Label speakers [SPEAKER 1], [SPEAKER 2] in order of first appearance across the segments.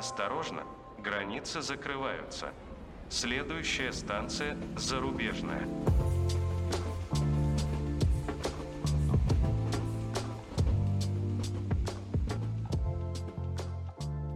[SPEAKER 1] Осторожно, границы закрываются. Следующая станция Зарубежная.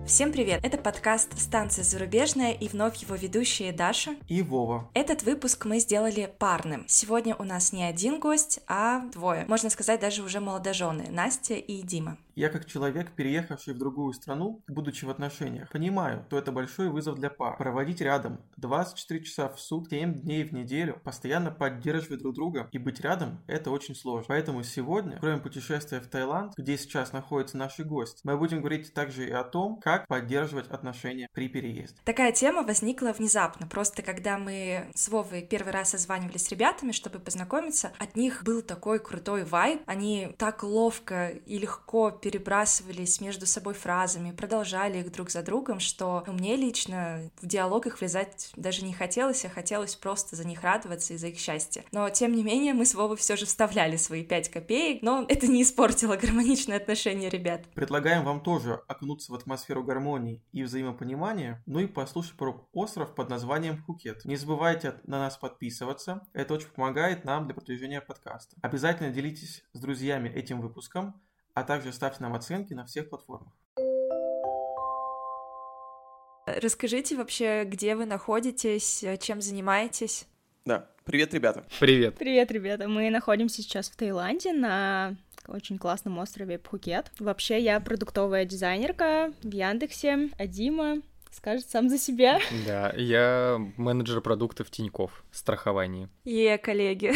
[SPEAKER 2] Всем привет! Это подкаст «Станция зарубежная» и вновь его ведущие Даша
[SPEAKER 3] и Вова.
[SPEAKER 2] Этот выпуск мы сделали парным. Сегодня у нас не один гость, а двое. Можно сказать, даже уже молодожены Настя и Дима.
[SPEAKER 3] Я как человек, переехавший в другую страну, будучи в отношениях, понимаю, что это большой вызов для пар. Проводить рядом 24 часа в сутки, 7 дней в неделю, постоянно поддерживать друг друга и быть рядом – это очень сложно. Поэтому сегодня, кроме путешествия в Таиланд, где сейчас находится наш гость, мы будем говорить также и о том, как поддерживать отношения при переезде.
[SPEAKER 2] Такая тема возникла внезапно. Просто когда мы с Вовой первый раз созванивались с ребятами, чтобы познакомиться, от них был такой крутой вайб. Они так ловко и легко перебрасывались между собой фразами, продолжали их друг за другом, что мне лично в диалог их влезать даже не хотелось, а хотелось просто за них радоваться и за их счастье. Но, тем не менее, мы с Вовой все же вставляли свои пять копеек, но это не испортило гармоничные отношения ребят.
[SPEAKER 3] Предлагаем вам тоже окунуться в атмосферу гармонии и взаимопонимания, ну и послушать про остров под названием Пхукет. Не забывайте на нас подписываться, это очень помогает нам для продвижения подкаста. Обязательно делитесь с друзьями этим выпуском, а также ставьте нам оценки на всех платформах.
[SPEAKER 2] Расскажите вообще, где вы находитесь, чем занимаетесь?
[SPEAKER 3] Да, привет, ребята.
[SPEAKER 4] Привет.
[SPEAKER 5] Привет, ребята. Мы находимся сейчас в Таиланде на очень классном острове Пхукет. Вообще, я продуктовая дизайнерка в Яндексе, а Дима скажет сам за себя.
[SPEAKER 4] Да, я менеджер продуктов Тинькофф Страхование.
[SPEAKER 2] Yeah, коллеги.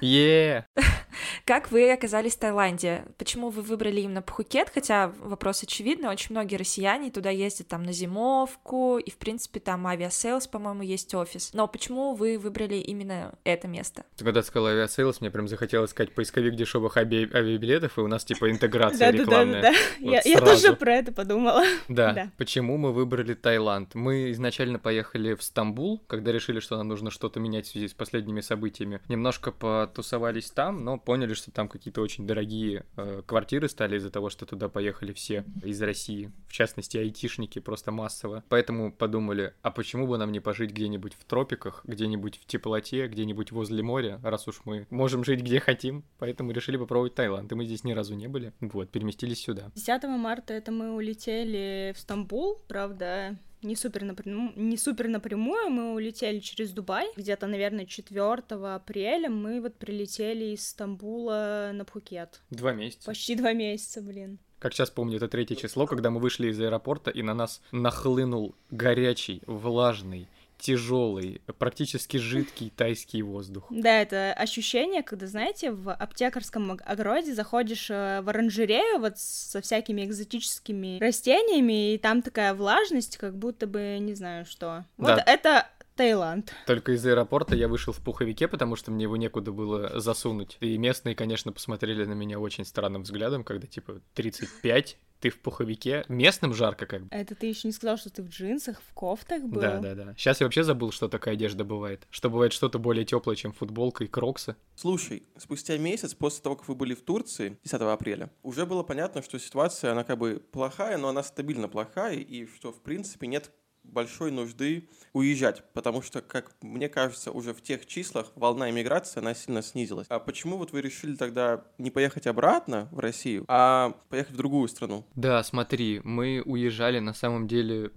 [SPEAKER 4] Yeah.
[SPEAKER 2] Как вы оказались в Таиланде? Почему вы выбрали именно Пхукет? Хотя вопрос очевидный, очень многие россияне туда ездят там на зимовку, и, в принципе, там Aviasales, по-моему, есть офис. Но почему вы выбрали именно это место?
[SPEAKER 4] Когда ты сказала Aviasales, мне прям захотелось сказать поисковик дешевых ави- авиабилетов, и у нас, типа, интеграция рекламная.
[SPEAKER 5] Да-да-да, я тоже про это подумала.
[SPEAKER 4] Да, почему мы выбрали Таиланд? Мы изначально поехали в Стамбул, когда решили, что нам нужно что-то менять в связи с последними событиями. Немножко потусовались там, но поняли, что там какие-то очень дорогие э, квартиры стали из-за того, что туда поехали все из России, в частности, айтишники просто массово. Поэтому подумали, а почему бы нам не пожить где-нибудь в тропиках, где-нибудь в теплоте, где-нибудь возле моря, раз уж мы можем жить где хотим, поэтому решили попробовать Таиланд, и мы здесь ни разу не были, вот, переместились сюда.
[SPEAKER 5] 10 марта это мы улетели в Стамбул, правда, не супер, напрямую, не супер напрямую, мы улетели через Дубай. Где-то, наверное, 4 апреля мы вот прилетели из Стамбула на Пхукет.
[SPEAKER 4] Два месяца.
[SPEAKER 5] Почти два месяца, блин.
[SPEAKER 4] Как сейчас помню, это третье число, когда мы вышли из аэропорта, и на нас нахлынул горячий, влажный, тяжелый, практически жидкий тайский воздух.
[SPEAKER 5] Да, это ощущение, когда, знаете, в аптекарском огороде заходишь э, в оранжерею вот со всякими экзотическими растениями, и там такая влажность, как будто бы не знаю что. Вот да. это Таиланд.
[SPEAKER 4] Только из аэропорта я вышел в пуховике, потому что мне его некуда было засунуть. И местные, конечно, посмотрели на меня очень странным взглядом, когда типа 35, ты в пуховике. Местным жарко как бы.
[SPEAKER 5] Это ты еще не сказал, что ты в джинсах, в кофтах был?
[SPEAKER 4] Да, да, да. Сейчас я вообще забыл, что такая одежда бывает. Что бывает что-то более теплое, чем футболка и кроксы.
[SPEAKER 3] Слушай, спустя месяц после того, как вы были в Турции, 10 апреля, уже было понятно, что ситуация, она как бы плохая, но она стабильно плохая, и что, в принципе, нет большой нужды уезжать, потому что, как мне кажется, уже в тех числах волна иммиграции, она сильно снизилась. А почему вот вы решили тогда не поехать обратно в Россию, а поехать в другую страну?
[SPEAKER 4] Да, смотри, мы уезжали на самом деле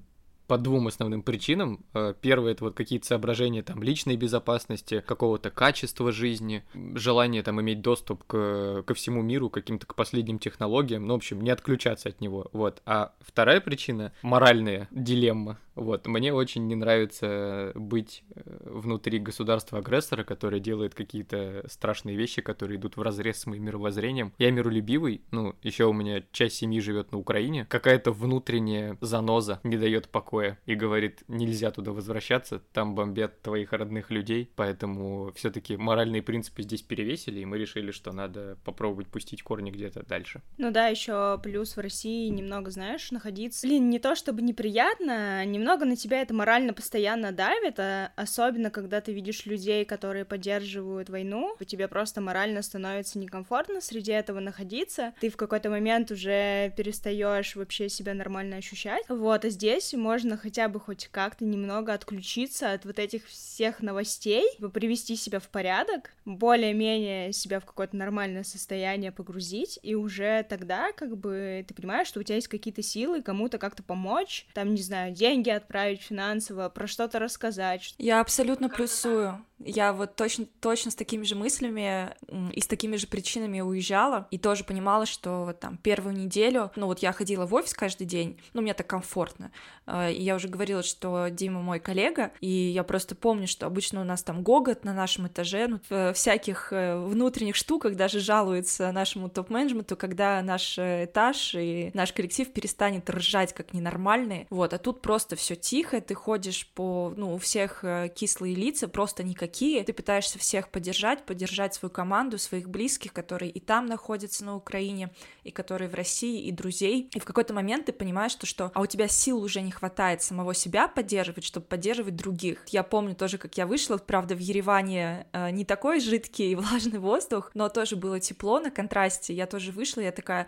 [SPEAKER 4] по двум основным причинам. Э, первое — это вот какие-то соображения там личной безопасности, какого-то качества жизни, желание там иметь доступ к, ко всему миру, каким-то к последним технологиям, ну, в общем, не отключаться от него, вот. А вторая причина — моральная дилемма, вот, мне очень не нравится быть э, внутри государства-агрессора, которое делает какие-то страшные вещи, которые идут в разрез с моим мировоззрением. Я миролюбивый, ну, еще у меня часть семьи живет на Украине. Какая-то внутренняя заноза не дает покоя КП и говорит, нельзя туда возвращаться, там бомбят твоих родных людей, поэтому все-таки моральные принципы здесь перевесили, и мы решили, что надо попробовать пустить корни где-то дальше.
[SPEAKER 5] Ну да, еще плюс в России немного, знаешь, находиться. Блин, не то чтобы неприятно, немного на тебя это морально постоянно давит, а особенно когда ты видишь людей, которые поддерживают войну, тебе просто морально становится некомфортно среди этого находиться, ты в какой-то момент уже перестаешь вообще себя нормально ощущать. Вот, а здесь можно хотя бы хоть как-то немного отключиться от вот этих всех новостей, привести себя в порядок, более-менее себя в какое-то нормальное состояние погрузить, и уже тогда как бы ты понимаешь, что у тебя есть какие-то силы кому-то как-то помочь, там, не знаю, деньги отправить финансово, про что-то рассказать.
[SPEAKER 2] Я абсолютно плюсую. Я вот точно, точно с такими же мыслями и с такими же причинами уезжала, и тоже понимала, что вот там первую неделю, ну вот я ходила в офис каждый день, ну мне так комфортно, а, и я уже говорила, что Дима мой коллега, и я просто помню, что обычно у нас там гогот на нашем этаже, ну, в всяких э, внутренних штуках даже жалуется нашему топ-менеджменту, когда наш э, этаж и наш коллектив перестанет ржать как ненормальные, вот, а тут просто все тихо, ты ходишь по, ну, у всех э, кислые лица, просто никакие, ты пытаешься всех поддержать, поддержать свою команду, своих близких, которые и там находятся на Украине, и которые в России, и друзей, и в какой-то момент ты понимаешь, что, что а у тебя сил уже не хватает самого себя поддерживать, чтобы поддерживать других. Я помню тоже, как я вышла, правда, в Ереване э, не такой жидкий и влажный воздух, но тоже было тепло на контрасте, я тоже вышла, я такая,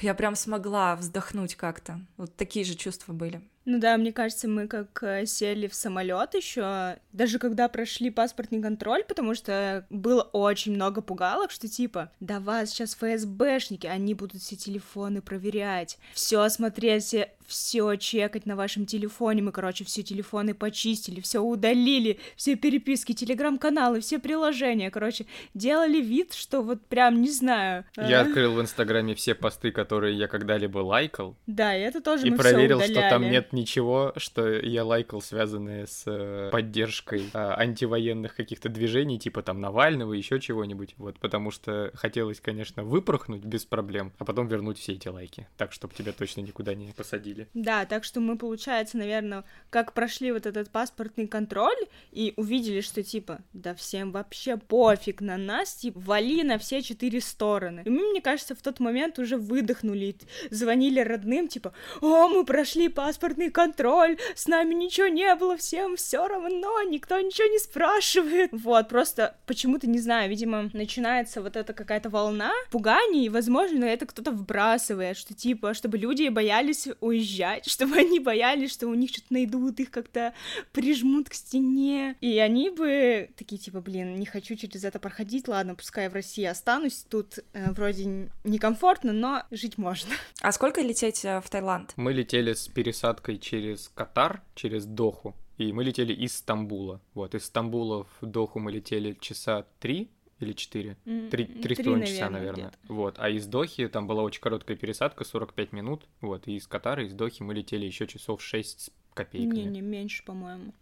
[SPEAKER 2] я прям смогла вздохнуть как-то. Вот такие же чувства были.
[SPEAKER 5] Ну да, мне кажется, мы как э, сели в самолет еще, даже когда прошли паспортный контроль, потому что было очень много пугалок, что типа, да вас сейчас ФСБшники, они будут все телефоны проверять, все смотреть, все все чекать на вашем телефоне. Мы, короче, все телефоны почистили, все удалили, все переписки, телеграм-каналы, все приложения. Короче, делали вид, что вот прям не знаю.
[SPEAKER 4] Я открыл в Инстаграме все посты, которые я когда-либо лайкал.
[SPEAKER 5] Да, и это тоже
[SPEAKER 4] И
[SPEAKER 5] мы
[SPEAKER 4] проверил,
[SPEAKER 5] всё
[SPEAKER 4] что там
[SPEAKER 5] удаляли.
[SPEAKER 4] нет ничего, что я лайкал, связанное с э, поддержкой а, антивоенных каких-то движений, типа там Навального, еще чего-нибудь. Вот, потому что хотелось, конечно, выпорхнуть без проблем, а потом вернуть все эти лайки, так, чтобы тебя точно никуда не посадили.
[SPEAKER 5] Да, так что мы, получается, наверное, как прошли вот этот паспортный контроль и увидели, что типа, да всем вообще пофиг на нас, типа, вали на все четыре стороны. И мы, мне кажется, в тот момент уже выдохнули, звонили родным, типа, о, мы прошли паспортный контроль, с нами ничего не было, всем все равно, никто ничего не спрашивает. Вот, просто почему-то, не знаю, видимо, начинается вот эта какая-то волна пуганий, и, возможно, это кто-то вбрасывает, что типа, чтобы люди боялись уезжать, чтобы они боялись, что у них что-то найдут, их как-то прижмут к стене. И они бы такие, типа, блин, не хочу через это проходить, ладно, пускай я в России останусь, тут э, вроде некомфортно, но жить можно.
[SPEAKER 2] А сколько лететь э, в Таиланд?
[SPEAKER 4] Мы летели с пересадкой через Катар, через Доху, и мы летели из Стамбула. Вот, из Стамбула в Доху мы летели часа три или четыре? Три,
[SPEAKER 5] три,
[SPEAKER 4] с половиной часа,
[SPEAKER 5] наверное.
[SPEAKER 4] Вот. А из Дохи там была очень короткая пересадка, 45 минут. Вот. И из Катара, из Дохи мы летели еще часов 6 с копейками.
[SPEAKER 5] Не, не, меньше, по-моему.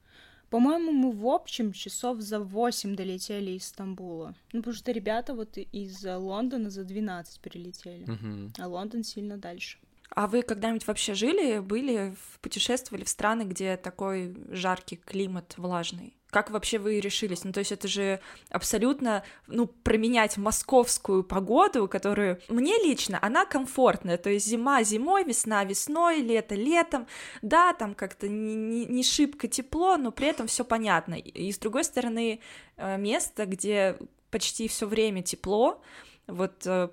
[SPEAKER 5] По-моему, мы в общем часов за 8 долетели из Стамбула. Ну, потому что ребята вот из Лондона за 12 перелетели.
[SPEAKER 4] Мгм.
[SPEAKER 5] А Лондон сильно дальше.
[SPEAKER 2] А вы когда-нибудь вообще жили, были, путешествовали в страны, где такой жаркий климат влажный? Как вообще вы решились? Ну, то есть это же абсолютно, ну, променять московскую погоду, которую мне лично, она комфортная, то есть зима зимой, весна весной, лето летом, да, там как-то не, не, не шибко тепло, но при этом все понятно. И с другой стороны, э, место, где почти все время тепло, вот э,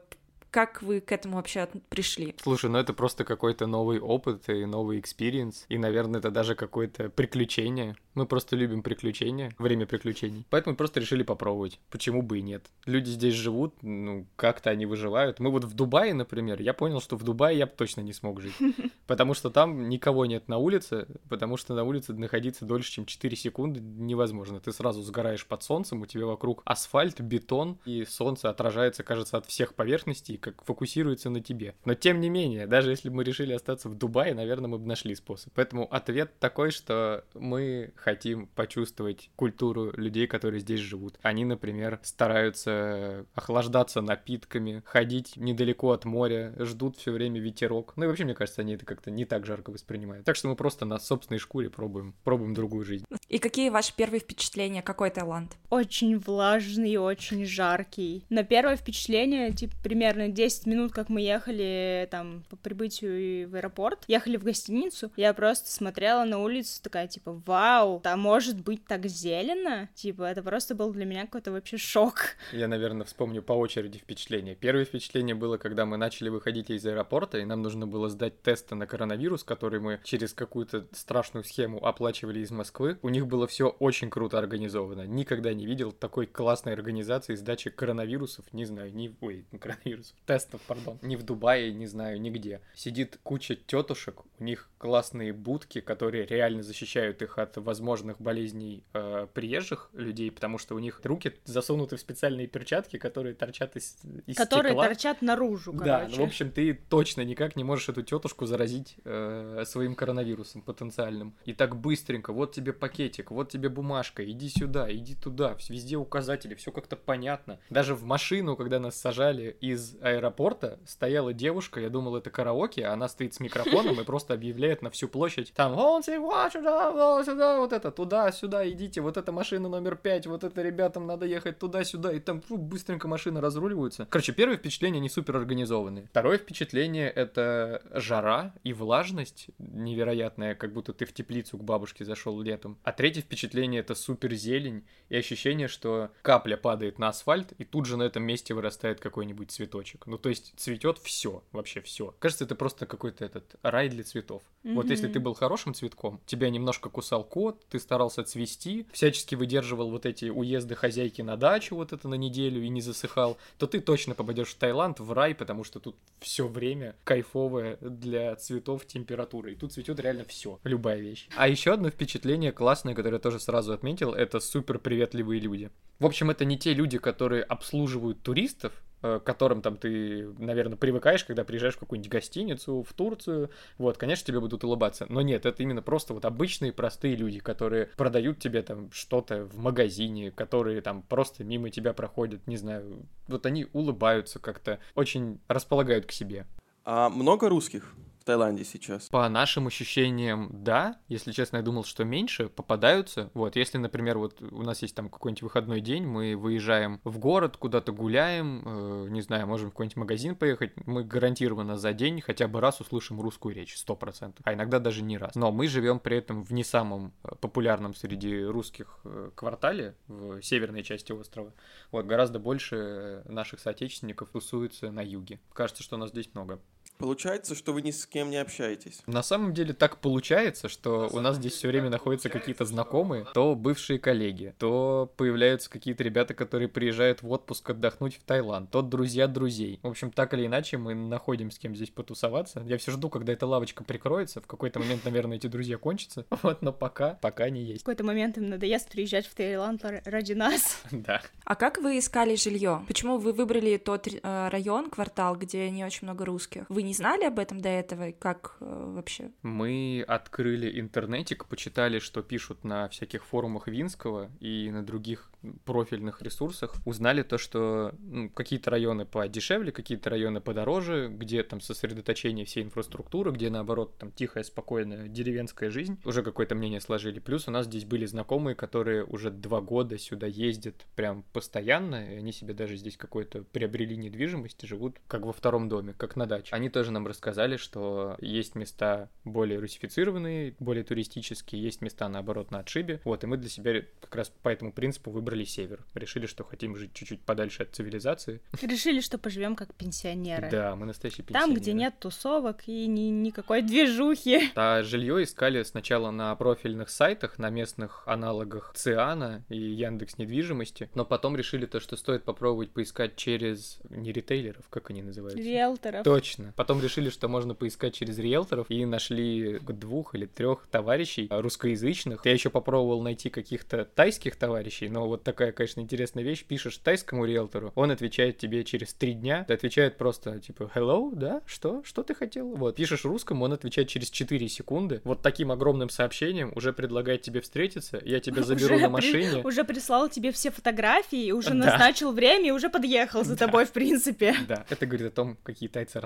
[SPEAKER 2] как вы к этому вообще пришли?
[SPEAKER 4] Слушай, ну это просто какой-то новый опыт и новый experience. И, наверное, это даже какое-то приключение. Мы просто любим приключения, время приключений. Поэтому просто решили попробовать. Почему бы и нет? Люди здесь живут, ну, как-то они выживают. Мы вот в Дубае, например, я понял, что в Дубае я бы точно не смог жить. Потому что там никого нет на улице, потому что на улице находиться дольше, чем 4 секунды невозможно. Ты сразу сгораешь под солнцем, у тебя вокруг асфальт, бетон, и солнце отражается, кажется, от всех поверхностей, как фокусируется на тебе. Но тем не менее, даже если бы мы решили остаться в Дубае, наверное, мы бы нашли способ. Поэтому ответ такой, что мы хотим почувствовать культуру людей, которые здесь живут. Они, например, стараются охлаждаться напитками, ходить недалеко от моря, ждут все время ветерок. Ну и вообще, мне кажется, они это как-то не так жарко воспринимают. Так что мы просто на собственной шкуре пробуем, пробуем другую жизнь.
[SPEAKER 2] И какие ваши первые впечатления? Какой Таиланд?
[SPEAKER 5] Очень влажный, очень жаркий. На первое впечатление, типа, примерно 10 минут, как мы ехали там по прибытию в аэропорт, ехали в гостиницу, я просто смотрела на улицу, такая, типа, вау, там может быть так зелено? Типа, это просто был для меня какой-то вообще шок.
[SPEAKER 4] Я, наверное, вспомню по очереди впечатления. Первое впечатление было, когда мы начали выходить из аэропорта, и нам нужно было сдать тесты на коронавирус, который мы через какую-то страшную схему оплачивали из Москвы. У них было все очень круто организовано. Никогда не видел такой классной организации сдачи коронавирусов, не знаю, ни... Ой, коронавирусов, тестов, пардон. Ни в Дубае, не знаю, нигде. Сидит куча тетушек, у них классные будки, которые реально защищают их от возможных болезней э, приезжих людей, потому что у них руки засунуты в специальные перчатки, которые торчат из, из
[SPEAKER 5] Которые
[SPEAKER 4] стекла.
[SPEAKER 5] торчат наружу,
[SPEAKER 4] Да,
[SPEAKER 5] короче.
[SPEAKER 4] ну, в общем, ты точно никак не можешь эту тетушку заразить э, своим коронавирусом потенциальным. И так быстренько, вот тебе пакетик, вот тебе бумажка, иди сюда, иди туда, везде указатели, все как-то понятно. Даже в машину, когда нас сажали из аэропорта, стояла девушка, я думал, это караоке, а она стоит с микрофоном и просто объявляет на всю площадь, там, «Он сюда, сюда, вот это, туда, сюда, идите, вот эта машина номер пять, вот это ребятам надо ехать туда-сюда, и там фу, быстренько машины разруливаются. Короче, первое впечатление, они супер организованные. Второе впечатление — это жара и влажность невероятная, как будто ты в теплицу к бабушке зашел летом. А третье впечатление — это супер зелень и ощущение, что капля падает на асфальт, и тут же на этом месте вырастает какой-нибудь цветочек. Ну, то есть цветет все, вообще все. Кажется, это просто какой-то этот рай для цветов. Вот если ты был хорошим цветком, тебя немножко кусал кот, ты старался цвести, всячески выдерживал вот эти уезды хозяйки на дачу вот это на неделю и не засыхал, то ты точно попадешь в Таиланд, в рай, потому что тут все время кайфовая для цветов температура. И тут цветет реально все, любая вещь. А еще одно впечатление классное, которое я тоже сразу отметил, это супер приветливые люди. В общем, это не те люди, которые обслуживают туристов, к которым там ты, наверное, привыкаешь, когда приезжаешь в какую-нибудь гостиницу, в Турцию, вот, конечно, тебе будут улыбаться. Но нет, это именно просто вот обычные простые люди, которые продают тебе там что-то в магазине, которые там просто мимо тебя проходят, не знаю. Вот они улыбаются как-то, очень располагают к себе.
[SPEAKER 3] А много русских в Таиланде сейчас?
[SPEAKER 4] По нашим ощущениям, да. Если честно, я думал, что меньше попадаются. Вот, если, например, вот у нас есть там какой-нибудь выходной день, мы выезжаем в город, куда-то гуляем, э, не знаю, можем в какой-нибудь магазин поехать, мы гарантированно за день хотя бы раз услышим русскую речь, сто процентов, а иногда даже не раз. Но мы живем при этом в не самом э, популярном среди русских э, квартале, в северной части острова. Вот, гораздо больше э, наших соотечественников тусуются на юге. Кажется, что нас здесь много.
[SPEAKER 3] Получается, что вы ни с кем не общаетесь.
[SPEAKER 4] На самом деле так получается, что у нас здесь все время находятся какие-то знакомые, то бывшие коллеги, то появляются какие-то ребята, которые приезжают в отпуск отдохнуть в Таиланд, то друзья друзей. В общем, так или иначе мы находим с кем здесь потусоваться. Я все жду, когда эта лавочка прикроется. В какой-то момент, наверное, эти друзья кончатся. Вот, но пока, пока не
[SPEAKER 5] В
[SPEAKER 4] есть.
[SPEAKER 5] какой-то момент им надоест приезжать в Таиланд ради нас.
[SPEAKER 4] Да.
[SPEAKER 2] А как вы искали жилье? Почему вы выбрали тот э, район, квартал, где не очень много русских? Вы не знали об этом до этого? И Как э, вообще?
[SPEAKER 4] Мы открыли интернетик, почитали, что пишут на всяких форумах Винского и на других профильных ресурсах. Узнали то, что ну, какие-то районы подешевле, какие-то районы подороже, где там сосредоточение всей инфраструктуры, где наоборот там тихая, спокойная деревенская жизнь. Уже какое-то мнение сложили. Плюс у нас здесь были знакомые, которые уже два года сюда ездят прям постоянно, и они себе даже здесь какой-то приобрели недвижимость и живут как во втором доме, как на даче. Они тоже нам рассказали, что есть места более русифицированные, более туристические, есть места, наоборот, на отшибе. Вот, и мы для себя как раз по этому принципу выбрали север. Решили, что хотим жить чуть-чуть подальше от цивилизации.
[SPEAKER 5] Решили, что поживем как пенсионеры.
[SPEAKER 4] Да, мы настоящие
[SPEAKER 5] Там, где
[SPEAKER 4] пенсионеры.
[SPEAKER 5] нет тусовок и ни- никакой движухи.
[SPEAKER 4] А жилье искали сначала на профильных сайтах, на местных аналогах Циана и Яндекс недвижимости, но потом решили то, что стоит попробовать поискать через не ритейлеров, как они называются?
[SPEAKER 5] Риэлторов.
[SPEAKER 4] Точно. Потом решили, что можно поискать через риэлторов, и нашли двух или трех товарищей русскоязычных. Я еще попробовал найти каких-то тайских товарищей, но вот такая, конечно, интересная вещь. Пишешь тайскому риэлтору, он отвечает тебе через три дня, ты отвечает просто типа hello, да, что, что ты хотел? Вот, пишешь русскому, он отвечает через 4 секунды. Вот таким огромным сообщением уже предлагает тебе встретиться, я тебя заберу
[SPEAKER 5] Уже
[SPEAKER 4] на
[SPEAKER 5] при-
[SPEAKER 4] машине.
[SPEAKER 5] Уже прислал тебе все фотографии, уже
[SPEAKER 4] Да.
[SPEAKER 5] назначил время и уже подъехал за
[SPEAKER 4] Да.
[SPEAKER 5] тобой, в принципе.
[SPEAKER 4] Да, это говорит о том, какие тайцы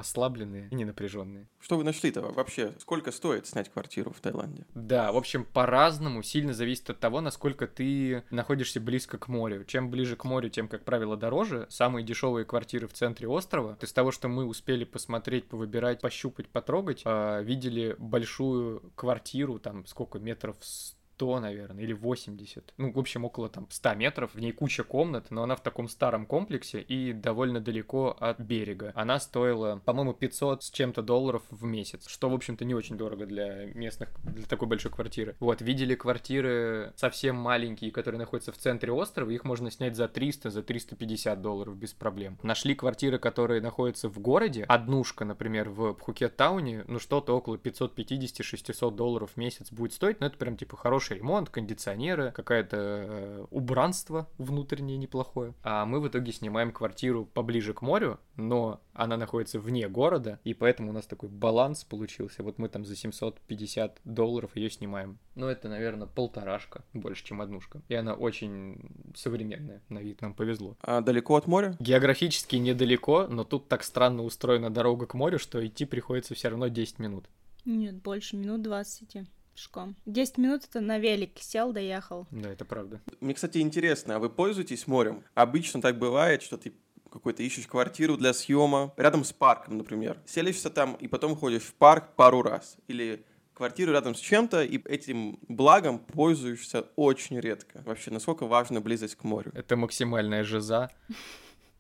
[SPEAKER 4] расслабленные и ненапряженные.
[SPEAKER 3] Что вы нашли-то вообще? Сколько стоит снять квартиру в Таиланде?
[SPEAKER 4] Да, в общем, по-разному, сильно зависит от того, насколько ты находишься близко к морю. Чем ближе к морю, тем, как правило, дороже. Самые дешевые квартиры в центре острова. Из того, что мы успели посмотреть, повыбирать, пощупать, потрогать, а, видели большую квартиру, там сколько метров 100, наверное, или 80. Ну, в общем, около там 100 метров. В ней куча комнат, но она в таком старом комплексе и довольно далеко от берега. Она стоила, по-моему, 500 с чем-то долларов в месяц, что, в общем-то, не очень дорого для местных, для такой большой квартиры. Вот, видели квартиры совсем маленькие, которые находятся в центре острова, их можно снять за 300, за 350 долларов без проблем. Нашли квартиры, которые находятся в городе. Однушка, например, в Пхукет-тауне, ну, что-то около 550-600 долларов в месяц будет стоить, но это прям, типа, хороший ремонт, кондиционеры, какое-то э, убранство внутреннее неплохое. А мы в итоге снимаем квартиру поближе к морю, но она находится вне города, и поэтому у нас такой баланс получился. Вот мы там за 750 долларов ее снимаем. Ну, это, наверное, полторашка, больше, чем однушка. И она очень современная, на вид нам повезло.
[SPEAKER 3] А далеко от моря?
[SPEAKER 4] Географически недалеко, но тут так странно устроена дорога к морю, что идти приходится все равно 10 минут.
[SPEAKER 5] Нет, больше минут 20 пешком. 10 минут это на велик сел, доехал.
[SPEAKER 4] Да, это правда.
[SPEAKER 3] Мне, кстати, интересно, а вы пользуетесь морем? Обычно так бывает, что ты какой-то ищешь квартиру для съема рядом с парком, например. Селишься там и потом ходишь в парк пару раз. Или квартиру рядом с чем-то, и этим благом пользуешься очень редко. Вообще, насколько важна близость к морю?
[SPEAKER 4] Это максимальная жиза.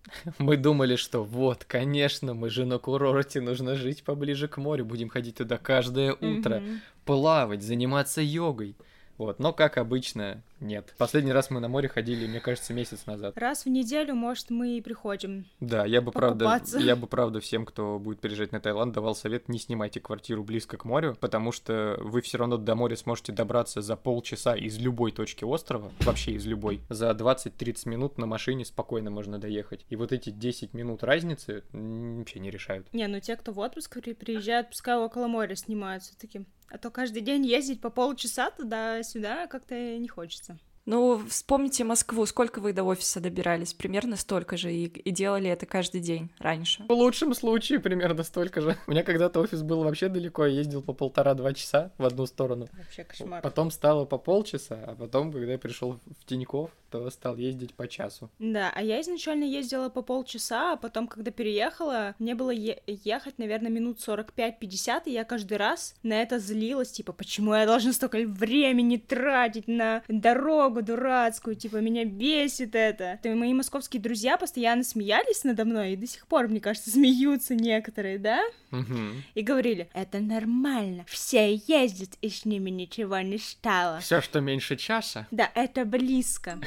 [SPEAKER 4] Мы думали, что вот, конечно, мы же на курорте, нужно жить поближе к морю, будем ходить туда каждое утро,
[SPEAKER 5] Мгм.
[SPEAKER 4] плавать, заниматься йогой. Вот, но как обычно, нет. Последний раз мы на море ходили, мне кажется, месяц назад.
[SPEAKER 5] Раз в неделю, может, мы и приходим.
[SPEAKER 4] Да, я бы правда,
[SPEAKER 5] Покупаться.
[SPEAKER 4] я бы правда всем, кто будет переезжать на Таиланд, давал совет не снимайте квартиру близко к морю, потому что вы все равно до моря сможете добраться за полчаса из любой точки острова, вообще из любой. За 20-30 минут на машине спокойно можно доехать. И вот эти 10 минут разницы вообще не решают.
[SPEAKER 5] Не, ну те, кто в отпуск при- приезжают, пускай около моря снимают все таки А то каждый день ездить по полчаса туда-сюда как-то не хочется.
[SPEAKER 2] Ну, вспомните Москву, сколько вы до офиса добирались? Примерно столько же, и, и делали это каждый день раньше.
[SPEAKER 4] В лучшем случае примерно столько же. У меня когда-то офис был вообще далеко, я ездил по полтора-два часа в одну сторону.
[SPEAKER 5] Вообще кошмар.
[SPEAKER 4] Потом стало по полчаса, а потом, когда я пришел в Тиньков, то стал ездить по часу.
[SPEAKER 5] Да, а я изначально ездила по полчаса, а потом, когда переехала, мне было е- ехать, наверное, минут 45-50, и я каждый раз на это злилась, типа, почему я должна столько времени тратить на дорогу дурацкую, типа, меня бесит это. И мои московские друзья постоянно смеялись надо мной, и до сих пор, мне кажется, смеются некоторые, да? И говорили, это нормально, все ездят, и с ними ничего не стало.
[SPEAKER 4] Все, что меньше часа.
[SPEAKER 5] Да, это близко.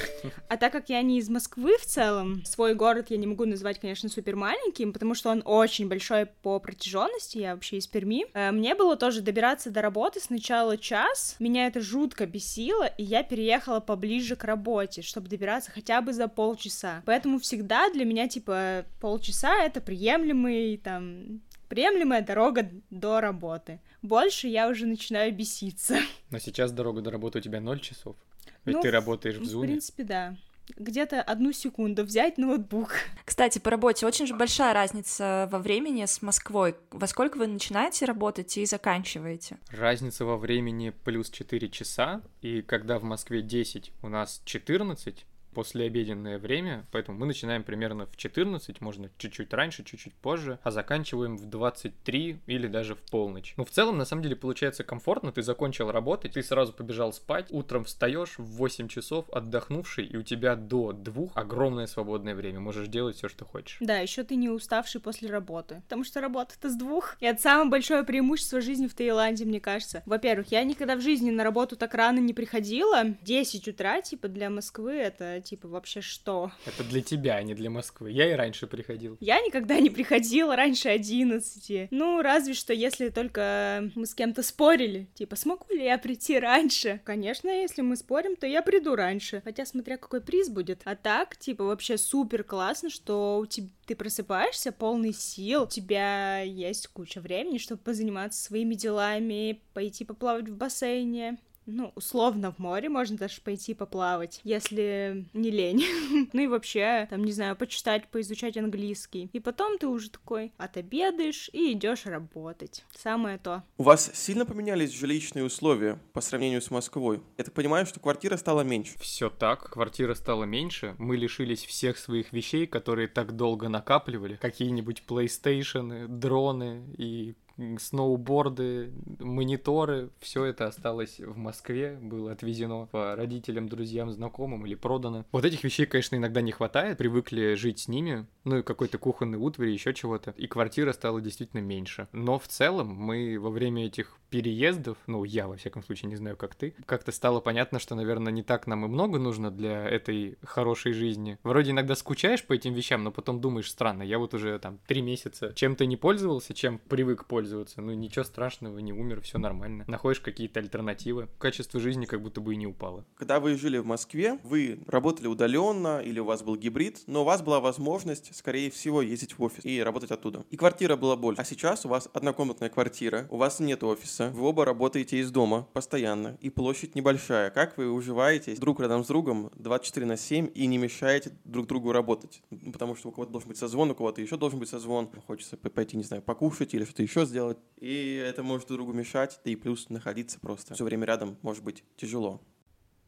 [SPEAKER 5] А так как я не из Москвы в целом, свой город я не могу назвать, конечно, супер маленьким, потому что он очень большой по протяженности, я вообще из Перми. Э, Мне было тоже добираться до работы сначала час, меня это жутко бесило, и я переехала поближе к работе, чтобы добираться хотя бы за полчаса. Поэтому всегда для меня, типа, полчаса — это приемлемый, там, приемлемая дорога до работы. Больше я уже начинаю беситься.
[SPEAKER 4] Но сейчас дорога до работы у тебя 0 часов. Ведь
[SPEAKER 5] Ну,
[SPEAKER 4] ты работаешь в
[SPEAKER 5] В
[SPEAKER 4] зуме.
[SPEAKER 5] принципе, да. Где-то одну секунду взять ноутбук.
[SPEAKER 2] Кстати, по работе очень же большая разница во времени с Москвой. Во сколько вы начинаете работать и заканчиваете?
[SPEAKER 4] Разница во времени плюс 4 часа, и когда в Москве 10, у нас 14, послеобеденное время, поэтому мы начинаем примерно в 14, можно чуть-чуть раньше, чуть-чуть позже, а заканчиваем в 23 или даже в полночь. Ну, в целом, на самом деле, получается комфортно, ты закончил работать, ты сразу побежал спать, утром встаешь в 8 часов, отдохнувший, и у тебя до двух огромное свободное время, можешь делать все, что хочешь.
[SPEAKER 5] Да, еще ты не уставший после работы. Потому что работа-то с двух. И это самое большое преимущество жизни в Таиланде, мне кажется. Во-первых, я никогда в жизни на работу так рано не приходила. 10 утра, типа, для Москвы это типа, вообще что?
[SPEAKER 4] Это для тебя, а не для Москвы. Я и раньше приходил.
[SPEAKER 5] Я никогда не приходила раньше 11. Ну, разве что, если только мы с кем-то спорили. Типа, смогу ли я прийти раньше? Конечно, если мы спорим, то я приду раньше. Хотя, смотря какой приз будет. А так, типа, вообще супер классно, что у тебя ты просыпаешься полный сил, у тебя есть куча времени, чтобы позаниматься своими делами, пойти поплавать в бассейне, ну, условно в море можно даже пойти поплавать, если не лень. ну и вообще, там, не знаю, почитать, поизучать английский. И потом ты уже такой отобедаешь и идешь работать. Самое то.
[SPEAKER 3] У вас сильно поменялись жилищные условия по сравнению с Москвой? Я так понимаю, что квартира стала меньше.
[SPEAKER 4] Все так, квартира стала меньше, мы лишились всех своих вещей, которые так долго накапливали. Какие-нибудь PlayStation, дроны и сноуборды, мониторы, все это осталось в Москве, было отвезено по родителям, друзьям, знакомым или продано. Вот этих вещей, конечно, иногда не хватает, привыкли жить с ними, ну и какой-то кухонный утвари, еще чего-то, и квартира стала действительно меньше. Но в целом мы во время этих переездов, ну, я, во всяком случае, не знаю, как ты, как-то стало понятно, что, наверное, не так нам и много нужно для этой хорошей жизни. Вроде иногда скучаешь по этим вещам, но потом думаешь, странно, я вот уже там три месяца чем-то не пользовался, чем привык пользоваться, ну, ничего страшного, не умер, все нормально. Находишь какие-то альтернативы, качество жизни как будто бы и не упало.
[SPEAKER 3] Когда вы жили в Москве, вы работали удаленно или у вас был гибрид, но у вас была возможность, скорее всего, ездить в офис и работать оттуда. И квартира была больше. А сейчас у вас однокомнатная квартира, у вас нет офиса, офиса, вы оба работаете из дома постоянно, и площадь небольшая. Как вы уживаетесь друг рядом с другом 24 на 7 и не мешаете друг другу работать? Ну, потому что у кого-то должен быть созвон, у кого-то еще должен быть созвон. Хочется пойти, не знаю, покушать или что-то еще сделать. И это может друг другу мешать, да и плюс находиться просто все время рядом может быть тяжело.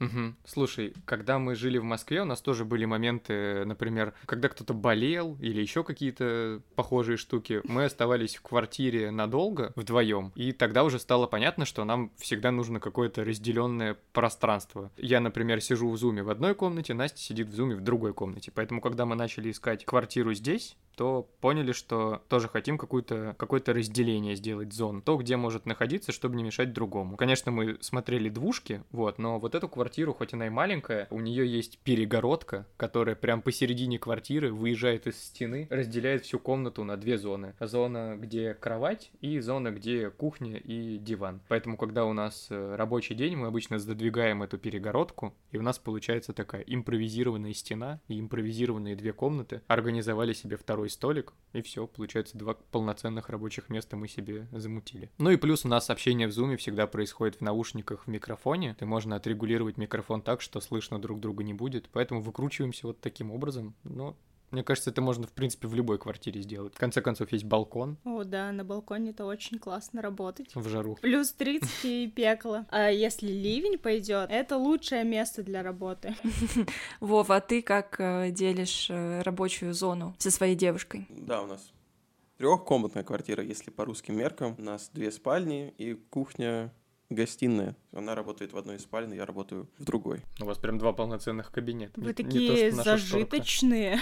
[SPEAKER 4] Угу. Слушай, когда мы жили в Москве, у нас тоже были моменты, например, когда кто-то болел или еще какие-то похожие штуки, мы оставались в квартире надолго вдвоем, и тогда уже стало понятно, что нам всегда нужно какое-то разделенное пространство. Я, например, сижу в зуме в одной комнате, Настя сидит в зуме в другой комнате, поэтому когда мы начали искать квартиру здесь, то поняли, что тоже хотим какое-то какое разделение сделать зон, то, где может находиться, чтобы не мешать другому. Конечно, мы смотрели двушки, вот, но вот эту квартиру, хоть она и маленькая, у нее есть перегородка, которая прям посередине квартиры выезжает из стены, разделяет всю комнату на две зоны. Зона, где кровать, и зона, где кухня и диван. Поэтому, когда у нас э, рабочий день, мы обычно задвигаем эту перегородку, и у нас получается такая импровизированная стена и импровизированные две комнаты. Организовали себе второй столик, и все, получается, два полноценных рабочих места мы себе замутили. Ну и плюс у нас общение в зуме всегда происходит в наушниках в микрофоне, и можно отрегулировать микрофон так, что слышно друг друга не будет, поэтому выкручиваемся вот таким образом, но мне кажется, это можно, в принципе, в любой квартире сделать. В конце концов, есть балкон.
[SPEAKER 5] О, да, на балконе это очень классно работать.
[SPEAKER 4] В жару.
[SPEAKER 5] Плюс 30 и пекло. А если ливень пойдет, это лучшее место для работы.
[SPEAKER 2] Вова, а ты как э, делишь э, рабочую зону со своей девушкой?
[SPEAKER 3] Да, у нас трехкомнатная квартира, если по русским меркам. У нас две спальни и кухня гостиная. Она работает в одной из спален, я работаю в другой.
[SPEAKER 4] У вас прям два полноценных кабинета.
[SPEAKER 5] Вы не, такие не то, зажиточные.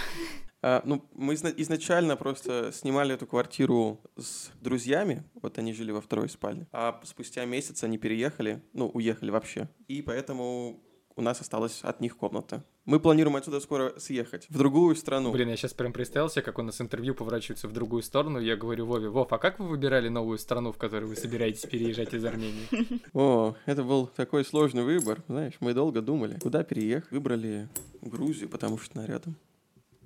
[SPEAKER 3] А, ну, мы изначально просто снимали эту квартиру с друзьями, вот они жили во второй спальне, а спустя месяц они переехали, ну, уехали вообще, и поэтому у нас осталась от них комната. Мы планируем отсюда скоро съехать в другую страну.
[SPEAKER 4] Блин, я сейчас прям представил себе, как у нас интервью поворачивается в другую сторону. Я говорю Вове, Вов, а как вы выбирали новую страну, в которую вы собираетесь переезжать из Армении?
[SPEAKER 3] О, это был такой сложный выбор. Знаешь, мы долго думали, куда переехать. Выбрали Грузию, потому что она рядом.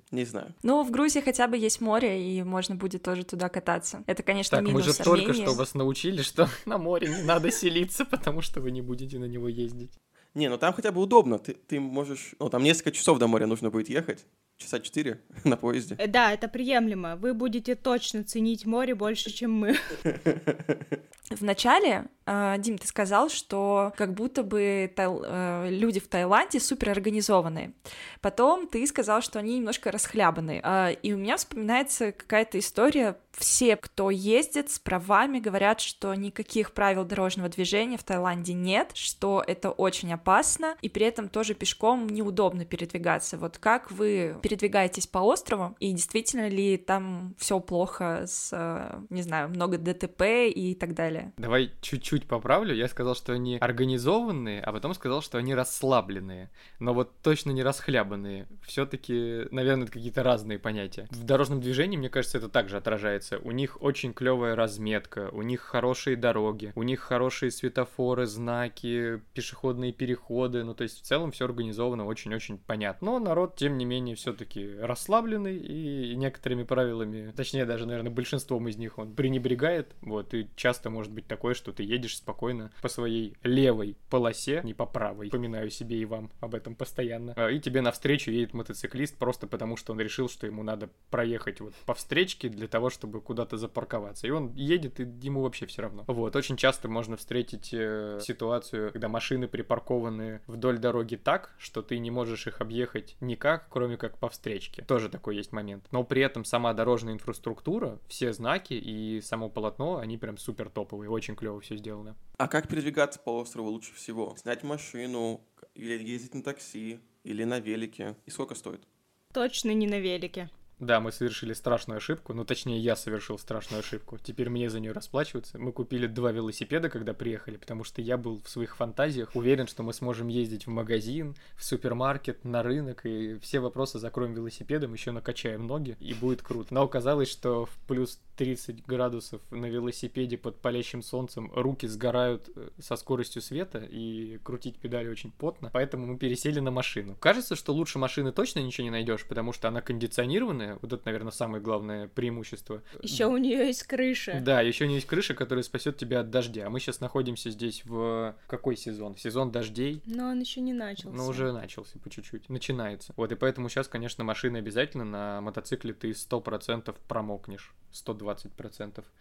[SPEAKER 3] Не знаю.
[SPEAKER 2] Ну, в Грузии хотя бы есть море, и можно будет тоже туда кататься. Это, конечно,
[SPEAKER 4] так,
[SPEAKER 2] минус
[SPEAKER 4] мы же Армении. только что вас научили, что на море не надо селиться, потому что вы не будете на него ездить.
[SPEAKER 3] Не, ну там хотя бы удобно. Ты, ты можешь... Ну, там несколько часов до моря нужно будет ехать. Часа четыре на поезде.
[SPEAKER 5] Э, да, это приемлемо. Вы будете точно ценить море больше, чем мы.
[SPEAKER 2] Вначале, э, Дим, ты сказал, что как будто бы э, люди в Таиланде супер организованные. Потом ты сказал, что они немножко расхлябанные. Э, и у меня вспоминается какая-то история все, кто ездит с правами, говорят, что никаких правил дорожного движения в Таиланде нет, что это очень опасно, и при этом тоже пешком неудобно передвигаться. Вот как вы передвигаетесь по острову, и действительно ли там все плохо с, э, не знаю, много ДТП и так далее?
[SPEAKER 4] Давай чуть-чуть поправлю. Я сказал, что они организованные, а потом сказал, что они расслабленные. Но вот точно не расхлябанные. Все-таки, наверное, это какие-то разные понятия. В дорожном движении, мне кажется, это также отражается. У них очень клевая разметка, у них хорошие дороги, у них хорошие светофоры, знаки, пешеходные переходы. Ну, то есть в целом все организовано очень-очень понятно. Но народ, тем не менее, все-таки расслабленный и некоторыми правилами, точнее, даже, наверное, большинством из них он пренебрегает. Вот, и часто может быть такое, что ты едешь спокойно по своей левой полосе, не по правой. Поминаю себе и вам об этом постоянно. А, и тебе навстречу едет мотоциклист просто потому, что он решил, что ему надо проехать вот по встречке для того, чтобы куда-то запарковаться. И он едет, и ему вообще все равно. Вот, очень часто можно встретить э, ситуацию, когда машины припаркованы вдоль дороги так, что ты не можешь их объехать никак, кроме как по встречке. Тоже такой есть момент. Но при этом сама дорожная инфраструктура, все знаки и само полотно, они прям супер топовые, очень клево все сделано.
[SPEAKER 3] А как передвигаться по острову лучше всего? Снять машину или ездить на такси или на велике? И сколько стоит?
[SPEAKER 5] Точно не на велике.
[SPEAKER 4] Да, мы совершили страшную ошибку, ну точнее я совершил страшную ошибку. Теперь мне за нее расплачиваться. Мы купили два велосипеда, когда приехали, потому что я был в своих фантазиях уверен, что мы сможем ездить в магазин, в супермаркет, на рынок, и все вопросы закроем велосипедом, еще накачаем ноги, и будет круто. Но оказалось, что в плюс 30 градусов на велосипеде под палящим солнцем руки сгорают э, со скоростью света, и крутить педали очень потно, поэтому мы пересели на машину. Кажется, что лучше машины точно ничего не найдешь, потому что она кондиционированная, вот это, наверное, самое главное преимущество.
[SPEAKER 5] Еще у нее есть крыша.
[SPEAKER 4] Да, еще у нее есть крыша, которая спасет тебя от дождя. А мы сейчас находимся здесь в какой сезон? Сезон дождей.
[SPEAKER 5] Но он еще не начался.
[SPEAKER 4] Ну, уже начался по чуть-чуть. Начинается. Вот, и поэтому сейчас, конечно, машина обязательно. На мотоцикле ты 100% промокнешь. 120%.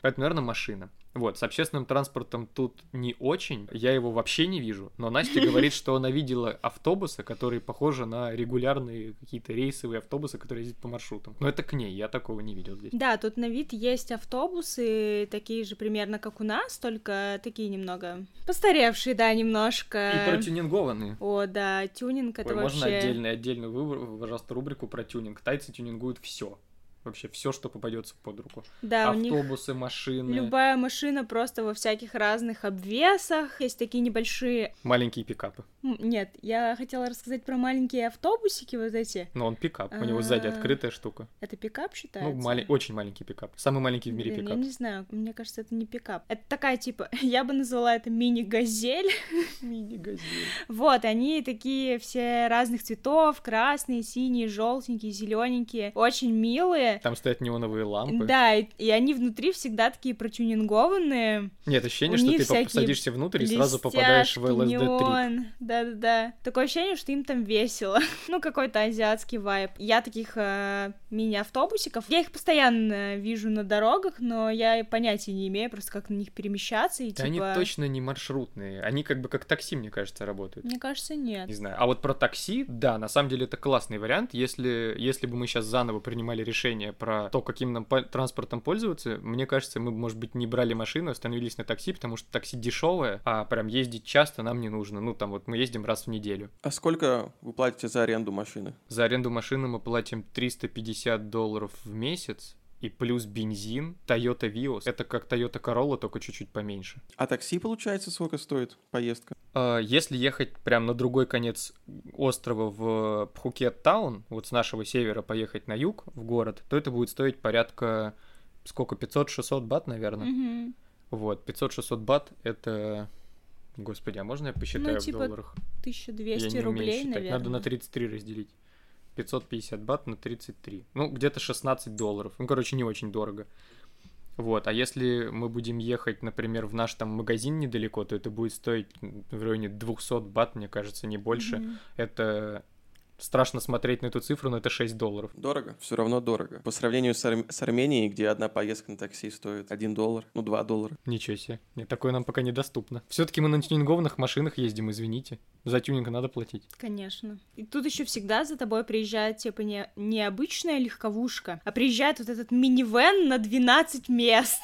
[SPEAKER 4] Поэтому, наверное, машина. Вот, с общественным транспортом тут не очень, я его вообще не вижу, но Настя говорит, что она видела автобусы, которые похожи на регулярные какие-то рейсовые автобусы, которые ездят по маршрутам. Но это к ней, я такого не видел здесь.
[SPEAKER 5] Да, тут на вид есть автобусы, такие же примерно, как у нас, только такие немного постаревшие, да, немножко.
[SPEAKER 4] И протюнингованные.
[SPEAKER 5] О, да, тюнинг это
[SPEAKER 4] Ой,
[SPEAKER 5] вообще...
[SPEAKER 4] можно отдельный, отдельную, выбор, пожалуйста, рубрику про тюнинг. Тайцы тюнингуют все вообще все, что попадется под руку.
[SPEAKER 5] Да,
[SPEAKER 4] Автобусы, машины.
[SPEAKER 5] Любая машина просто во всяких разных обвесах. Есть такие небольшие...
[SPEAKER 4] Маленькие пикапы.
[SPEAKER 5] Нет, я хотела рассказать про маленькие автобусики вот эти.
[SPEAKER 4] Но он пикап, у него сзади а, открытая штука.
[SPEAKER 5] Это пикап считается?
[SPEAKER 4] Ну, мали... очень маленький пикап. Самый маленький в мире
[SPEAKER 5] Блин,
[SPEAKER 4] пикап.
[SPEAKER 5] Я не знаю, мне кажется, это не пикап. Это такая, типа, я бы назвала это мини-газель.
[SPEAKER 4] Мини-газель.
[SPEAKER 5] Вот, они такие все разных цветов, красные, синие, желтенькие, зелененькие, очень милые.
[SPEAKER 4] Там стоят неоновые лампы.
[SPEAKER 5] Да, и, и они внутри всегда такие протюнингованные.
[SPEAKER 4] Нет, ощущение, что ты садишься внутрь и сразу попадаешь в LSD-трип.
[SPEAKER 5] Да-да-да. Такое ощущение, что им там весело. ну, какой-то азиатский вайб. Я таких э, мини-автобусиков, я их постоянно вижу на дорогах, но я понятия не имею просто, как на них перемещаться. И,
[SPEAKER 4] да
[SPEAKER 5] типа...
[SPEAKER 4] они точно не маршрутные. Они как бы как такси, мне кажется, работают.
[SPEAKER 5] Мне кажется, нет.
[SPEAKER 4] Не знаю. А вот про такси, да, на самом деле это классный вариант. Если, если бы мы сейчас заново принимали решение про то, каким нам транспортом пользоваться, мне кажется, мы, может быть, не брали машину, остановились на такси, потому что такси дешевое, а прям ездить часто нам не нужно. Ну, там вот мы ездим раз в неделю.
[SPEAKER 3] А сколько вы платите за аренду машины?
[SPEAKER 4] За аренду машины мы платим 350 долларов в месяц, и плюс бензин, Toyota Vios. Это как Toyota Corolla, только чуть-чуть поменьше.
[SPEAKER 3] А такси, получается, сколько стоит поездка?
[SPEAKER 4] А, если ехать прямо на другой конец острова в Пхукет Таун, вот с нашего севера поехать на юг, в город, то это будет стоить порядка, сколько, 500-600 бат, наверное?
[SPEAKER 5] Mm-hmm.
[SPEAKER 4] Вот, 500-600 бат — это Господи, а можно я посчитаю
[SPEAKER 5] ну, типа
[SPEAKER 4] в долларах?
[SPEAKER 5] 1200 рублей, наверное.
[SPEAKER 4] Надо на 33 разделить. 550 бат на 33. Ну, где-то 16 долларов. Ну, короче, не очень дорого. Вот, а если мы будем ехать, например, в наш там магазин недалеко, то это будет стоить в районе 200 бат, мне кажется, не больше. Mm-hmm. Это Страшно смотреть на эту цифру, но это 6 долларов.
[SPEAKER 3] Дорого, все равно дорого. По сравнению с, Ар- с Арменией, где одна поездка на такси стоит 1 доллар, ну 2 доллара.
[SPEAKER 4] Ничего себе. Нет, такое нам пока недоступно. Все-таки мы на тюнингованных машинах ездим, извините. За тюнинг надо платить.
[SPEAKER 5] Конечно. И тут еще всегда за тобой приезжает, типа, не, не обычная легковушка, а приезжает вот этот минивэн на 12 мест.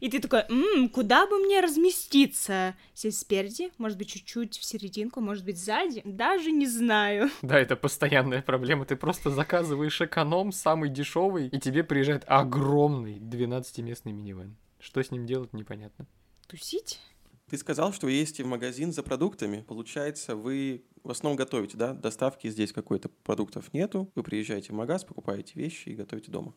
[SPEAKER 5] И ты такой, «М, куда бы мне разместиться? Сесть спереди, может быть, чуть-чуть в серединку, может быть, сзади? Даже не знаю.
[SPEAKER 4] Да, это постоянная проблема. Ты просто заказываешь эконом, самый дешевый, и тебе приезжает огромный 12-местный минивэн. Что с ним делать, непонятно.
[SPEAKER 5] Тусить?
[SPEAKER 3] Ты сказал, что вы ездите в магазин за продуктами. Получается, вы в основном готовите, да? Доставки здесь какой-то продуктов нету. Вы приезжаете в магаз, покупаете вещи и готовите дома.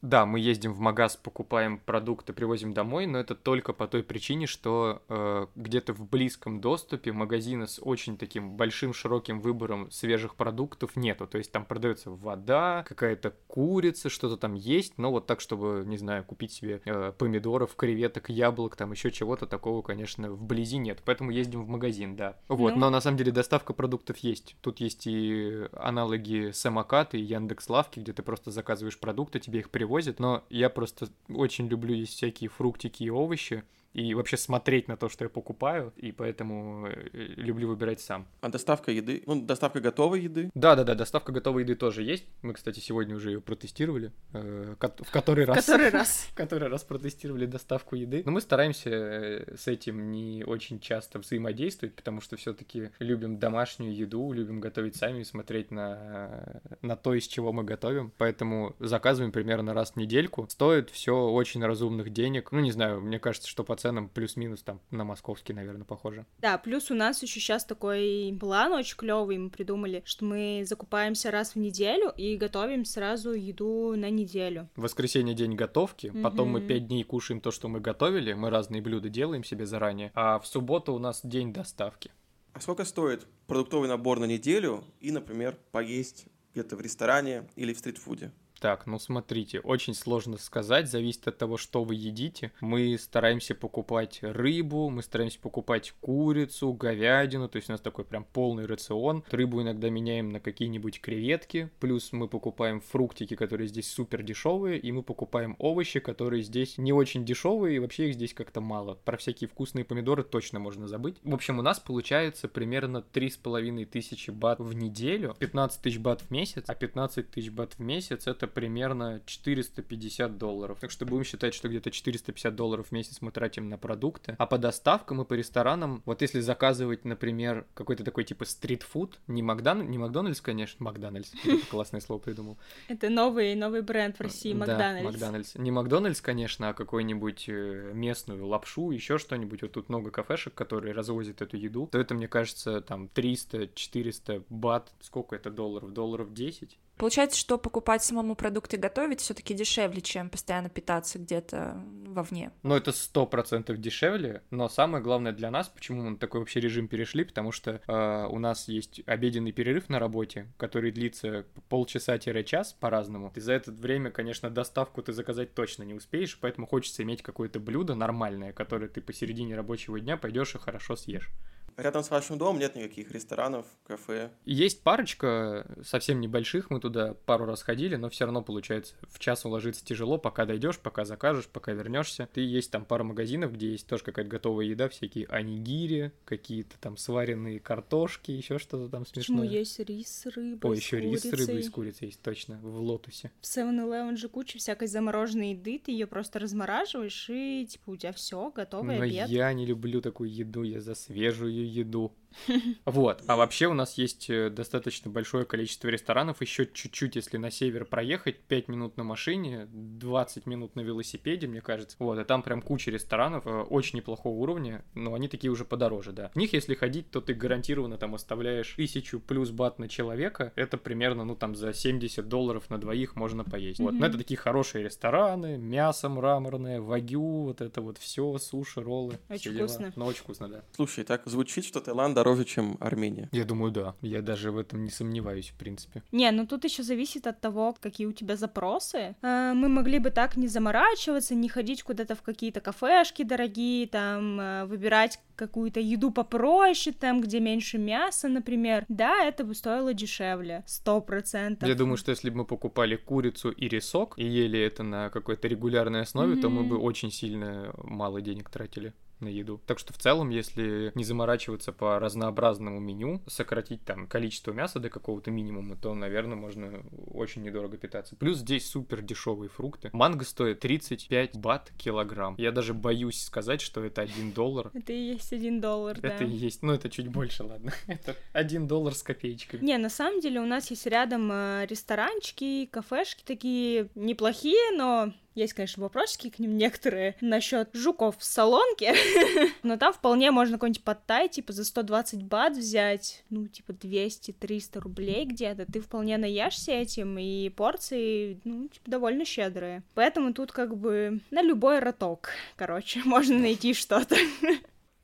[SPEAKER 4] Да, мы ездим в магаз, покупаем продукты, привозим домой, но это только по той причине, что э, где-то в близком доступе магазина с очень таким большим широким выбором свежих продуктов нету. То есть там продается вода, какая-то курица, что-то там есть, но вот так, чтобы, не знаю, купить себе э, помидоров, креветок, яблок, там еще чего-то такого, конечно, вблизи нет. Поэтому ездим в магазин, да. Вот,
[SPEAKER 5] Ну.
[SPEAKER 4] но на самом деле доставка продуктов есть. Тут есть и аналоги самоката и Яндекс Лавки, где ты просто заказываешь продукты, тебе их привозят, но я просто очень люблю есть всякие фруктики и овощи, и вообще смотреть на то, что я покупаю, и поэтому э, люблю выбирать сам.
[SPEAKER 3] А доставка еды, ну, доставка готовой еды.
[SPEAKER 4] Да-да-да, доставка готовой еды тоже есть. Мы, кстати, сегодня уже ее протестировали, э, в который раз.
[SPEAKER 5] Который раз.
[SPEAKER 4] В который раз протестировали доставку еды. Но мы стараемся э, с этим не очень часто взаимодействовать, потому что все-таки любим домашнюю еду, любим готовить сами и смотреть на, на то, из чего мы готовим. Поэтому заказываем примерно раз в недельку. Стоит все очень разумных денег. Ну, не знаю, мне кажется, что по ценам плюс-минус там на московский, наверное, похоже.
[SPEAKER 5] Да, плюс у нас еще сейчас такой план очень клевый. Мы придумали, что мы закупаемся раз в неделю и готовим сразу еду на неделю.
[SPEAKER 4] В воскресенье день готовки, потом мы пять дней кушаем то, что мы готовили, мы разные блюда делаем себе заранее, а в субботу у нас день доставки.
[SPEAKER 3] А сколько стоит продуктовый набор на неделю и, например, поесть где-то в ресторане или в стритфуде?
[SPEAKER 4] Так, ну смотрите, очень сложно сказать, зависит от того, что вы едите. Мы стараемся покупать рыбу, мы стараемся покупать курицу, говядину, то есть у нас такой прям полный рацион. Рыбу иногда меняем на какие-нибудь креветки, плюс мы покупаем фруктики, которые здесь супер дешевые, и мы покупаем овощи, которые здесь не очень дешевые, и вообще их здесь как-то мало. Про всякие вкусные помидоры точно можно забыть. В общем, у нас получается примерно 3,5 тысячи бат в неделю, 15 тысяч бат в месяц, а 15 тысяч бат в месяц это примерно 450 долларов. Так что будем считать, что где-то 450 долларов в месяц мы тратим на продукты. А по доставкам и по ресторанам, вот если заказывать, например, какой-то такой типа стритфуд, не, Макдан... не Макдональдс, конечно, Макдональдс, классное слово придумал.
[SPEAKER 5] Это новый, новый бренд в России,
[SPEAKER 4] Да,
[SPEAKER 5] Макдональдс.
[SPEAKER 4] Макдональдс. Не Макдональдс, конечно, а какой-нибудь э, местную лапшу, еще что-нибудь. Вот тут много кафешек, которые развозят эту еду. То это, мне кажется, там 300-400 бат. Сколько это долларов? Долларов 10?
[SPEAKER 2] Получается, что покупать самому продукты и готовить все-таки дешевле, чем постоянно питаться где-то вовне.
[SPEAKER 4] Ну, это сто процентов дешевле, но самое главное для нас, почему мы на такой вообще режим перешли, потому что э, у нас есть обеденный перерыв на работе, который длится полчаса-час по-разному. И за это время, конечно, доставку ты заказать точно не успеешь, поэтому хочется иметь какое-то блюдо нормальное, которое ты посередине рабочего дня пойдешь и хорошо съешь.
[SPEAKER 3] Рядом с вашим домом нет никаких ресторанов, кафе.
[SPEAKER 4] Есть парочка совсем небольших, мы туда пару раз ходили, но все равно получается в час уложиться тяжело, пока дойдешь, пока закажешь, пока вернешься. Ты есть там пара магазинов, где есть тоже какая-то готовая еда, всякие анигири, какие-то там сваренные картошки, еще что-то там
[SPEAKER 5] Почему
[SPEAKER 4] смешное.
[SPEAKER 5] есть рис с рыбой,
[SPEAKER 4] О, еще рис с рыбой
[SPEAKER 5] курицей?
[SPEAKER 4] и с курицей есть, точно, в лотусе.
[SPEAKER 5] В 7-Eleven же куча всякой замороженной еды, ты ее просто размораживаешь, и типа у тебя все, готовый
[SPEAKER 4] Но
[SPEAKER 5] обед.
[SPEAKER 4] я не люблю такую еду, я за свежую еду. Вот. А вообще у нас есть э, достаточно большое количество ресторанов. Еще чуть-чуть, если на север проехать, 5 минут на машине, 20 минут на велосипеде, мне кажется. Вот, и там прям куча ресторанов э, очень неплохого уровня, но они такие уже подороже, да. В них, если ходить, то ты гарантированно там оставляешь тысячу плюс бат на человека. Это примерно, ну, там, за 70 долларов на двоих можно поесть. Вот, но это такие хорошие рестораны, мясо мраморное, вагю, вот это вот все, суши, роллы.
[SPEAKER 5] Очень вкусно.
[SPEAKER 4] Ну, очень вкусно, да.
[SPEAKER 3] Слушай, так звучит, что Таиланд дороже чем Армения.
[SPEAKER 4] Я думаю, да. Я даже в этом не сомневаюсь, в принципе.
[SPEAKER 5] Не, ну тут еще зависит от того, какие у тебя запросы. Э, Мы могли бы так не заморачиваться, не ходить куда-то в какие-то кафешки дорогие, там, э, выбирать какую-то еду попроще, там, где меньше мяса, например. Да, это бы стоило дешевле, сто процентов.
[SPEAKER 4] Я думаю, что если бы мы покупали курицу и рисок и ели это на какой-то регулярной основе, то мы бы очень сильно мало денег тратили на еду. Так что в целом, если не заморачиваться по разнообразному меню, сократить там количество мяса до какого-то минимума, то, наверное, можно очень недорого питаться. Плюс здесь супер дешевые фрукты. Манго стоит 35 бат килограмм. Я даже боюсь сказать, что это 1 доллар.
[SPEAKER 5] Это и есть один доллар, да.
[SPEAKER 4] Это и есть, ну это чуть больше, ладно. Это 1 доллар с копеечками.
[SPEAKER 5] Не, на самом деле у нас есть рядом э, ресторанчики, кафешки такие неплохие, но есть, конечно, вопросики к ним некоторые насчет жуков в салонке, но там вполне можно какой-нибудь подтай, типа за 120 бат взять, ну, типа 200-300 рублей где-то, ты вполне наешься этим, и порции, ну, типа, довольно щедрые. Поэтому тут как бы на любой роток, короче, можно найти что-то.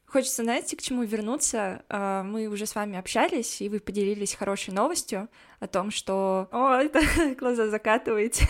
[SPEAKER 2] Хочется, знаете, к чему вернуться? А, Мы уже с вами общались, и вы поделились хорошей новостью о том, что... О, это глаза закатываете.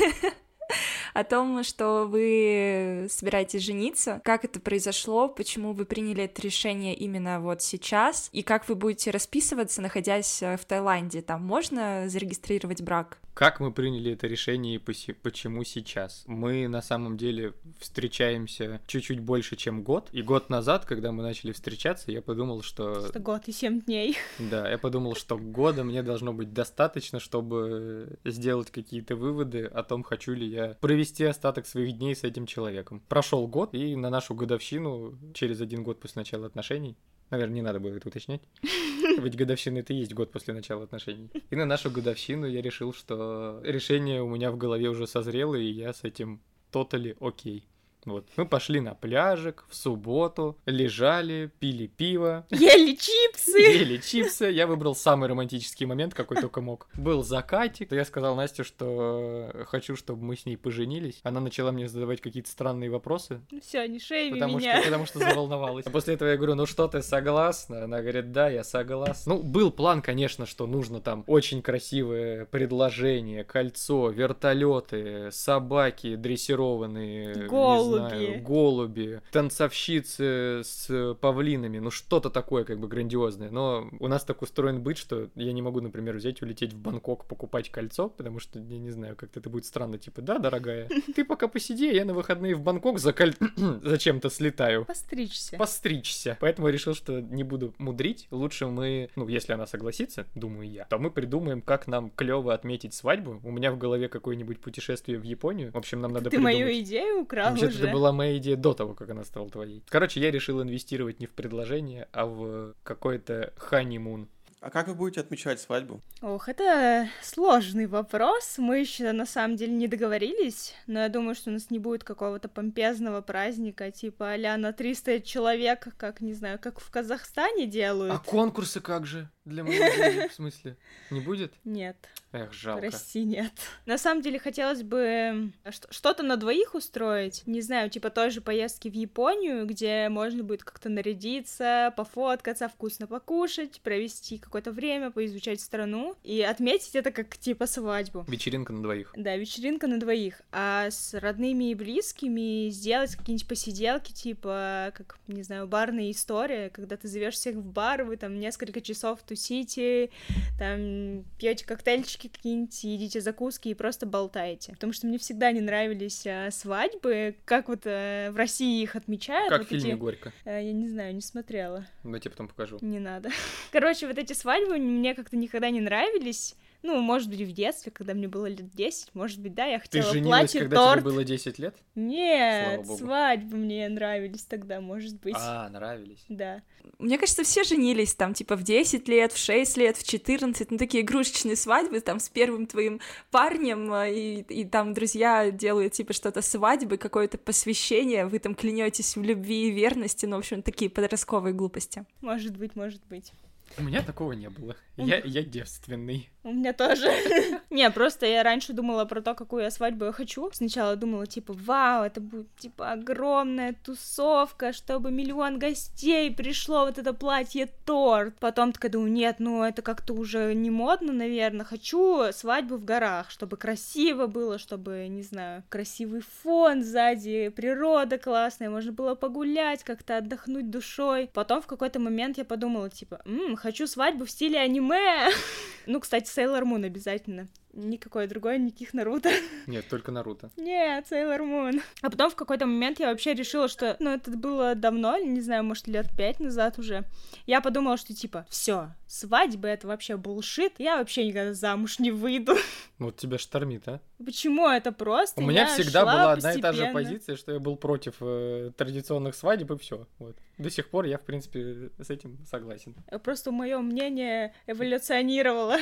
[SPEAKER 2] О том, что вы собираетесь жениться, как это произошло, почему вы приняли это решение именно вот сейчас, и как вы будете расписываться, находясь э, в Таиланде. Там можно зарегистрировать брак?
[SPEAKER 4] Как мы приняли это решение и почему сейчас? Мы на самом деле встречаемся чуть-чуть больше, чем год. И год назад, когда мы начали встречаться, я подумал, что...
[SPEAKER 5] Это год и семь дней.
[SPEAKER 4] Да, я подумал, что года мне должно быть достаточно, чтобы сделать какие-то выводы о том, хочу ли я провести остаток своих дней с этим человеком. Прошел год, и на нашу годовщину, через один год после начала отношений, Наверное, не надо было это уточнять. Ведь годовщина это и есть год после начала отношений. И на нашу годовщину я решил, что решение у меня в голове уже созрело, и я с этим тотали окей. Вот. Мы пошли на пляжик в субботу, лежали, пили пиво,
[SPEAKER 5] Ели чипсы!
[SPEAKER 4] ели чипсы. Я выбрал самый романтический момент, какой только мог. Был закатик. Я сказал Насте, что хочу, чтобы мы с ней поженились. Она начала мне задавать какие-то странные вопросы,
[SPEAKER 5] Все, не шейми
[SPEAKER 4] потому
[SPEAKER 5] меня.
[SPEAKER 4] что, потому что заволновалась. А после этого я говорю, ну что, ты согласна? Она говорит, да, я согласна. Ну, был план, конечно, что нужно там очень красивое предложение, кольцо, вертолеты, собаки дрессированные,
[SPEAKER 5] Голуби.
[SPEAKER 4] Знаю, голуби, танцовщицы с павлинами, ну что-то такое как бы грандиозное. Но у нас так устроен быт, что я не могу, например, взять, улететь в Бангкок, покупать кольцо, потому что, я не знаю, как-то это будет странно, типа, да, дорогая, ты пока посиди, я на выходные в Бангкок за коль... зачем-то слетаю
[SPEAKER 5] Постричься.
[SPEAKER 4] постричься. Поэтому я решил, что не буду мудрить. Лучше мы, ну, если она согласится, думаю я, то мы придумаем, как нам клево отметить свадьбу. У меня в голове какое-нибудь путешествие в Японию. В общем, нам надо
[SPEAKER 5] Ты
[SPEAKER 4] придумать.
[SPEAKER 5] мою идею украл уже.
[SPEAKER 4] Это была моя идея до того, как она стала твоей. Короче, я решил инвестировать не в предложение, а в какой-то ханимун.
[SPEAKER 3] А как вы будете отмечать свадьбу?
[SPEAKER 5] Ох, это сложный вопрос. Мы еще на самом деле не договорились, но я думаю, что у нас не будет какого-то помпезного праздника, типа а на 300 человек, как, не знаю, как в Казахстане делают.
[SPEAKER 4] А конкурсы как же? Для молодежи, в смысле? Не будет?
[SPEAKER 5] Нет,
[SPEAKER 4] Эх, жалко.
[SPEAKER 5] России нет. На самом деле хотелось бы что-то на двоих устроить. Не знаю, типа той же поездки в Японию, где можно будет как-то нарядиться, пофоткаться, вкусно покушать, провести какое-то время, поизучать страну и отметить это как типа свадьбу.
[SPEAKER 4] Вечеринка на двоих.
[SPEAKER 5] Да, вечеринка на двоих. А с родными и близкими сделать какие-нибудь посиделки, типа, как, не знаю, барная история, когда ты зовешь всех в бар, вы там несколько часов тусите, там пьете коктейльчики какие-нибудь, едите закуски и просто болтаете. Потому что мне всегда не нравились а, свадьбы, как вот э, в России их отмечают.
[SPEAKER 4] Как
[SPEAKER 5] вот
[SPEAKER 4] в фильме
[SPEAKER 5] эти-
[SPEAKER 4] «Горько».
[SPEAKER 5] Э, я не знаю, не смотрела.
[SPEAKER 4] Я тебе потом покажу.
[SPEAKER 5] Не надо. Короче, вот эти свадьбы мне как-то никогда не нравились. Ну, может быть, в детстве, когда мне было лет 10, может быть, да, я
[SPEAKER 4] Ты
[SPEAKER 5] хотела
[SPEAKER 4] женилась,
[SPEAKER 5] платье,
[SPEAKER 4] когда
[SPEAKER 5] торт.
[SPEAKER 4] тебе было 10 лет?
[SPEAKER 5] Нет, свадьбы мне нравились тогда, может быть.
[SPEAKER 4] А, нравились.
[SPEAKER 5] Да.
[SPEAKER 2] Мне кажется, все женились там, типа, в 10 лет, в 6 лет, в 14, ну, такие игрушечные свадьбы, там, с первым твоим парнем, а, и, и там друзья делают, типа, что-то свадьбы, какое-то посвящение, вы там клянетесь в любви и верности, ну, в общем, такие подростковые глупости.
[SPEAKER 5] Может быть, может быть.
[SPEAKER 4] У меня такого не было. Я, я девственный.
[SPEAKER 5] У меня тоже. Не, просто я раньше думала про то, какую я свадьбу я хочу. Сначала думала, типа, вау, это будет, типа, огромная тусовка, чтобы миллион гостей пришло, вот это платье-торт. Потом такая думаю, нет, ну это как-то уже не модно, наверное. Хочу свадьбу в горах, чтобы красиво было, чтобы, не знаю, красивый фон сзади, природа классная, можно было погулять, как-то отдохнуть душой. Потом в какой-то момент я подумала, типа, М, хочу свадьбу в стиле аниме. Ну, кстати, Сейлор Мун обязательно. Никакое другое, никаких Наруто.
[SPEAKER 4] Нет, только Наруто.
[SPEAKER 5] Нет, Сейлор Мун. А потом в какой-то момент я вообще решила, что, ну, это было давно, не знаю, может, лет пять назад уже. Я подумала, что, типа, все, свадьба — это вообще булшит, я вообще никогда замуж не выйду.
[SPEAKER 4] Вот тебя штормит, а?
[SPEAKER 5] Почему это просто?
[SPEAKER 4] У меня
[SPEAKER 5] Я
[SPEAKER 4] всегда
[SPEAKER 5] шла
[SPEAKER 4] была одна и та же
[SPEAKER 5] постепенно.
[SPEAKER 4] позиция, что я был против э, традиционных свадеб и все. Вот. До сих пор я, в принципе, с этим согласен.
[SPEAKER 5] Просто мое мнение эволюционировало.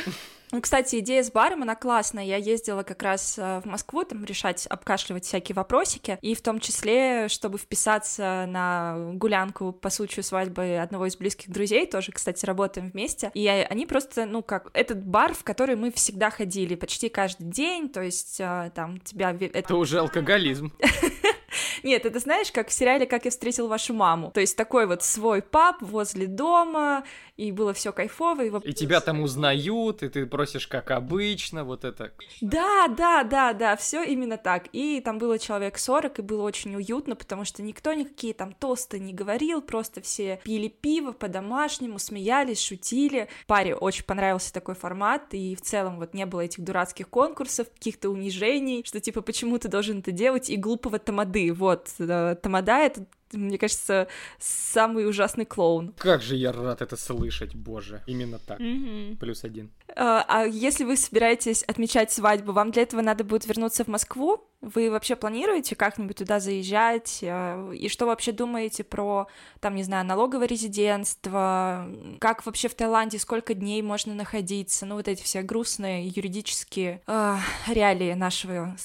[SPEAKER 2] Ну, кстати, идея с баром, она классная. Я ездила как раз э, в Москву, там, решать, обкашливать всякие вопросики, и в том числе, чтобы вписаться на гулянку по случаю свадьбы одного из близких друзей, тоже, кстати, работаем вместе, и они просто, ну, как, этот бар, в который мы всегда ходили почти каждый день, то есть э, там тебя...
[SPEAKER 4] Это уже алкоголизм.
[SPEAKER 2] Нет, это знаешь, как в сериале «Как я встретил вашу маму». То есть такой вот свой паб возле дома, и было все кайфово. И, вот-
[SPEAKER 4] И тебя там узнают, и ты просишь как обычно, вот это.
[SPEAKER 2] Да, да, да, да, все именно так. И там было человек 40, и было очень уютно, потому что никто никакие там тосты не говорил, просто все пили пиво по-домашнему, смеялись, шутили. Паре очень понравился такой формат, и в целом вот не было этих дурацких конкурсов, каких-то унижений, что типа почему ты должен это делать, и глупого тамады. Вот, э, тамада — это мне кажется, самый ужасный клоун.
[SPEAKER 4] Как же я рад это слышать, боже. Именно так.
[SPEAKER 5] Мгм.
[SPEAKER 4] Плюс один.
[SPEAKER 2] А а если вы собираетесь отмечать свадьбу, вам для этого надо будет вернуться в Москву? Вы вообще планируете как-нибудь туда заезжать? Э, И что вообще думаете про, там, не знаю, налоговое резидентство? Как вообще в Таиланде, сколько дней можно находиться? Ну, вот эти все грустные юридические э, реалии нашего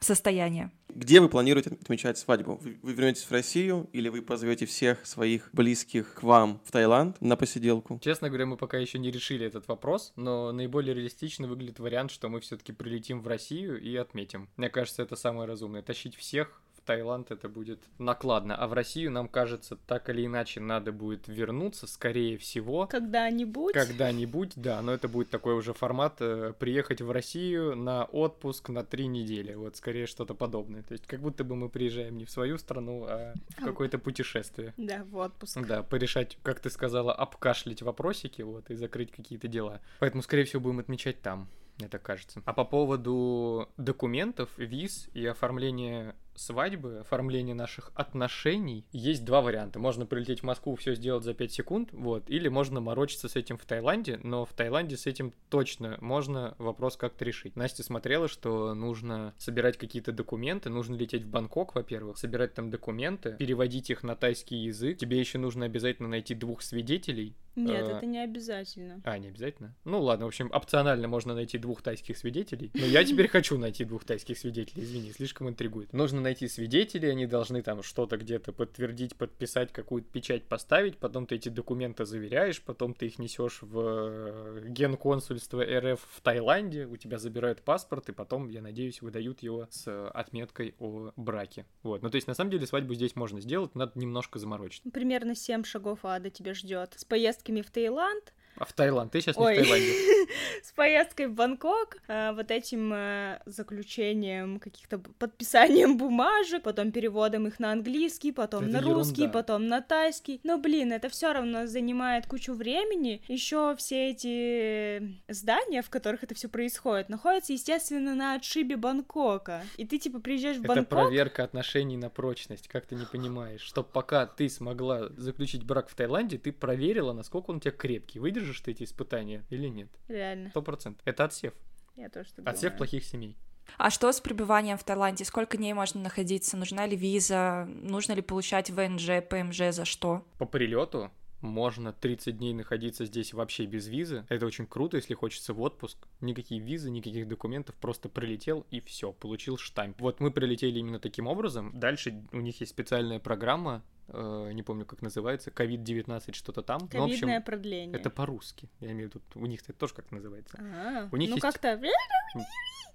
[SPEAKER 2] состояния.
[SPEAKER 3] Где вы планируете отмечать свадьбу? Вы, вернетесь в Россию или вы позовете всех своих близких к вам в Таиланд на посиделку?
[SPEAKER 4] Честно говоря, мы пока еще не решили этот вопрос, но наиболее реалистично выглядит вариант, что мы все-таки прилетим в Россию и отметим. Мне кажется, это самое разумное. Тащить всех Таиланд это будет накладно, а в Россию нам кажется, так или иначе надо будет вернуться, скорее всего.
[SPEAKER 5] Когда-нибудь.
[SPEAKER 4] Когда-нибудь, да, но это будет такой уже формат э, приехать в Россию на отпуск на три недели, вот скорее что-то подобное. То есть как будто бы мы приезжаем не в свою страну, а в
[SPEAKER 5] А.
[SPEAKER 4] какое-то путешествие.
[SPEAKER 5] Да, в отпуск.
[SPEAKER 4] Да, порешать, как ты сказала, обкашлять вопросики, вот, и закрыть какие-то дела. Поэтому, скорее всего, будем отмечать там, мне так кажется. А по поводу документов, виз и оформления свадьбы, оформления наших отношений, есть два варианта. Можно прилететь в Москву, все сделать за 5 секунд, вот, или можно морочиться с этим в Таиланде, но в Таиланде с этим точно можно вопрос как-то решить. Настя смотрела, что нужно собирать какие-то документы, нужно лететь в Бангкок, во-первых, собирать там документы, переводить их на тайский язык. Тебе еще нужно обязательно найти двух свидетелей.
[SPEAKER 5] Нет,
[SPEAKER 4] Э,
[SPEAKER 5] это не обязательно.
[SPEAKER 4] А, не обязательно? Ну ладно, в общем, опционально можно найти двух тайских свидетелей. Но я теперь хочу найти двух тайских свидетелей, извини, слишком интригует. Нужно найти свидетелей, они должны там что-то где-то подтвердить, подписать, какую-то печать поставить, потом ты эти документы заверяешь, потом ты их несешь в э, генконсульство РФ в Таиланде, у тебя забирают паспорт, и потом, я надеюсь, выдают его с отметкой о браке. Вот, ну то есть на самом деле свадьбу здесь можно сделать, надо немножко заморочить.
[SPEAKER 5] Примерно 7 шагов ада тебя ждет. С поездками в Таиланд,
[SPEAKER 4] А в Таиланд? Ты сейчас не
[SPEAKER 5] Ой.
[SPEAKER 4] в Таиланде.
[SPEAKER 5] с поездкой в Бангкок, а, вот этим э, заключением, каких-то подписанием бумажек, потом переводом их на английский, потом
[SPEAKER 4] Это
[SPEAKER 5] на русский,
[SPEAKER 4] ерунда.
[SPEAKER 5] потом на тайский. Но, блин, это все равно занимает кучу времени. Еще все эти здания, в которых это все происходит, находятся, естественно, на отшибе Бангкока. И ты, типа, приезжаешь в
[SPEAKER 4] Это
[SPEAKER 5] Бангкок,
[SPEAKER 4] проверка отношений на прочность, как ты не понимаешь. Что пока ты смогла заключить брак в Таиланде, ты проверила, насколько он у тебя крепкий. Выдержишь ты эти испытания или нет?
[SPEAKER 5] реально,
[SPEAKER 4] Сто процентов. Это отсев.
[SPEAKER 5] я тоже так
[SPEAKER 4] Отсев
[SPEAKER 5] думаю.
[SPEAKER 4] плохих семей.
[SPEAKER 2] А что с пребыванием в Таиланде? Сколько дней можно находиться? Нужна ли виза? Нужно ли получать ВНЖ, ПМЖ? За что?
[SPEAKER 4] По прилету можно 30 дней находиться здесь вообще без визы. Это очень круто, если хочется в отпуск. Никакие визы, никаких документов, просто прилетел и все, получил штамп. Вот мы прилетели именно таким образом. Дальше у них есть специальная программа, э, не помню, как называется, COVID-19 что-то там.
[SPEAKER 5] Ковидное
[SPEAKER 4] Ну, в общем,
[SPEAKER 5] продление.
[SPEAKER 4] это по-русски. Я имею в виду, у них это тоже как называется.
[SPEAKER 5] А,
[SPEAKER 4] У них
[SPEAKER 5] ну
[SPEAKER 4] есть-
[SPEAKER 5] как-то...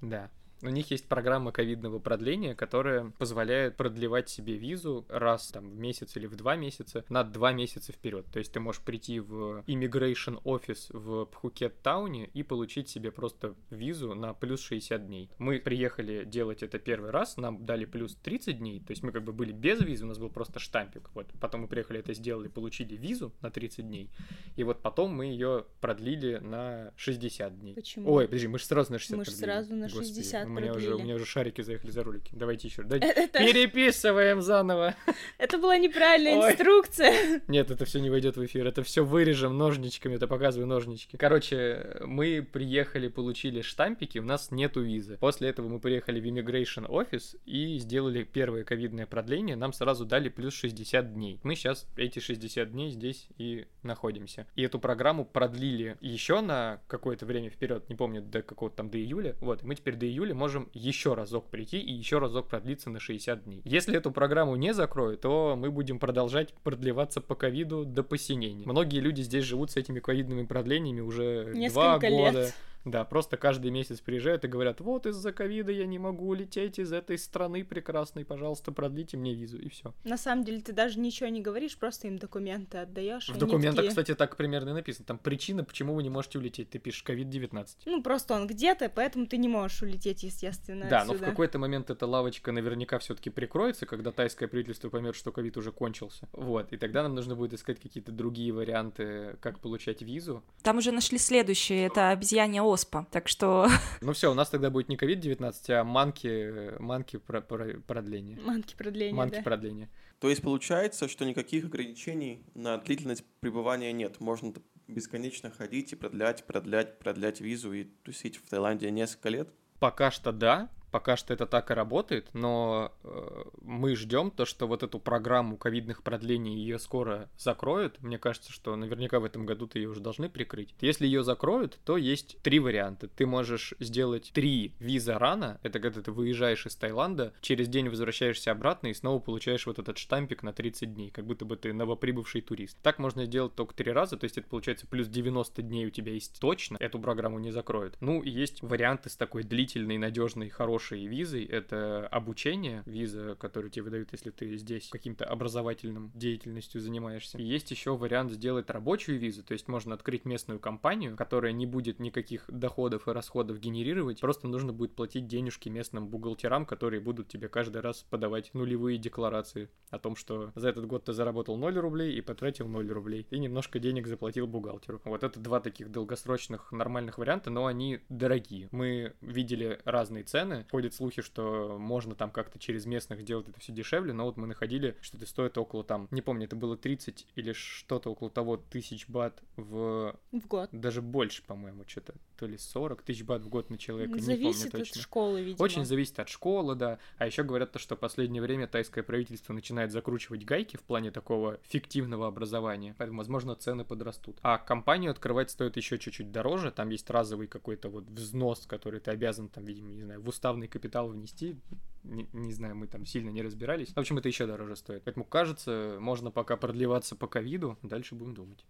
[SPEAKER 4] Да. У них есть программа ковидного продления, которая позволяет продлевать себе визу раз там в месяц или в два месяца на два месяца вперед. То есть ты можешь прийти в Immigration Office в Пхукет-тауне и получить себе просто визу на плюс 60 дней. Мы приехали делать это первый раз, нам дали плюс 30 дней, то есть мы как бы были без визы, у нас был просто штампик. Вот. Потом мы приехали это сделали, получили визу на 30 дней, и вот потом мы ее продлили на 60 дней.
[SPEAKER 5] Почему?
[SPEAKER 4] Ой, подожди, мы же сразу на 60
[SPEAKER 5] Мы ж
[SPEAKER 4] продлили.
[SPEAKER 5] сразу на
[SPEAKER 4] Господи,
[SPEAKER 5] 60
[SPEAKER 4] у меня уже, у меня уже шарики заехали за ролики. Давайте еще. Да,
[SPEAKER 5] Это,
[SPEAKER 4] Переписываем заново.
[SPEAKER 5] это была неправильная
[SPEAKER 4] Ой.
[SPEAKER 5] инструкция.
[SPEAKER 4] Нет, это все не войдет в эфир. Это все вырежем ножничками. Это показываю ножнички. Короче, мы приехали, получили штампики, у нас нету визы. После этого мы приехали в Immigration Office и сделали первое ковидное продление. Нам сразу дали плюс 60 дней. Мы сейчас эти 60 дней здесь и находимся. И эту программу продлили еще на какое-то время вперед, не помню, до какого-то там до июля. Вот, и мы теперь до июля можем еще разок прийти и еще разок продлиться на 60 дней. Если эту программу не закроют, то мы будем продолжать продлеваться по ковиду до посинения. Многие люди здесь живут с этими ковидными продлениями уже два
[SPEAKER 5] Несколько
[SPEAKER 4] года.
[SPEAKER 5] лет.
[SPEAKER 4] Да, просто каждый месяц приезжают и говорят, вот из-за ковида я не могу улететь из этой страны прекрасной, пожалуйста, продлите мне визу, и все.
[SPEAKER 5] На самом деле ты даже ничего не говоришь, просто им документы отдаешь.
[SPEAKER 4] В документах, кстати, так примерно и написано. Там причина, почему вы не можете улететь. Ты пишешь COVID-19.
[SPEAKER 5] Ну, просто он где-то, поэтому ты не можешь улететь, естественно,
[SPEAKER 4] Да, но в
[SPEAKER 5] отсюда.
[SPEAKER 4] какой-то момент эта лавочка наверняка все-таки прикроется, когда тайское правительство поймет, что ковид уже кончился. Вот, и тогда нам нужно будет искать какие-то другие варианты, как получать визу.
[SPEAKER 2] Там уже нашли следующее, это обезьянья оспа. Так что
[SPEAKER 4] Ну все, у нас тогда будет не COVID-19, а манки, манки про- про- продления.
[SPEAKER 5] Манки продления,
[SPEAKER 4] Манки
[SPEAKER 5] да.
[SPEAKER 4] продления.
[SPEAKER 3] То есть получается, что никаких ограничений на длительность пребывания нет. Можно бесконечно ходить и продлять, продлять, продлять визу и тусить в Таиланде несколько лет.
[SPEAKER 4] Пока что да, пока что это так и работает, но э, мы ждем то, что вот эту программу ковидных продлений ее скоро закроют. Мне кажется, что наверняка в этом году-то ее уже должны прикрыть. Если ее закроют, то есть три варианта. Ты можешь сделать три виза рано, это когда ты выезжаешь из Таиланда, через день возвращаешься обратно и снова получаешь вот этот штампик на 30 дней, как будто бы ты новоприбывший турист. Так можно сделать только три раза, то есть это получается плюс 90 дней у тебя есть точно, эту программу не закроют. Ну, и есть варианты с такой длительной, надежной, хорошей визой. Это обучение, виза, которую тебе выдают, если ты здесь каким-то образовательным деятельностью занимаешься. И есть еще вариант сделать рабочую визу, то есть можно открыть местную компанию, которая не будет никаких доходов и расходов генерировать, просто нужно будет платить денежки местным бухгалтерам, которые будут тебе каждый раз подавать нулевые декларации о том, что за этот год ты заработал 0 рублей и потратил 0 рублей, и немножко денег заплатил бухгалтеру. Вот это два таких долгосрочных нормальных варианта, но они дорогие. Мы видели разные цены, ходят слухи, что можно там как-то через местных сделать это все дешевле, но вот мы находили, что это стоит около там, не помню, это было 30 или что-то около того тысяч бат в
[SPEAKER 5] В год.
[SPEAKER 4] даже больше, по-моему, что-то, то ли 40 тысяч бат в год на человека, не
[SPEAKER 5] Зависит
[SPEAKER 4] помню
[SPEAKER 5] от
[SPEAKER 4] точно.
[SPEAKER 5] школы, видимо.
[SPEAKER 4] Очень зависит от школы, да. А еще говорят то, что в последнее время тайское правительство начинает закручивать гайки в плане такого фиктивного образования. Поэтому, возможно, цены подрастут. А компанию открывать стоит еще чуть-чуть дороже. Там есть разовый какой-то вот взнос, который ты обязан, там, видимо, не знаю, в уставный капитал внести. Не, не знаю, мы там сильно не разбирались. В общем, это еще дороже стоит. Поэтому, кажется, можно пока продлеваться по ковиду. Дальше будем думать.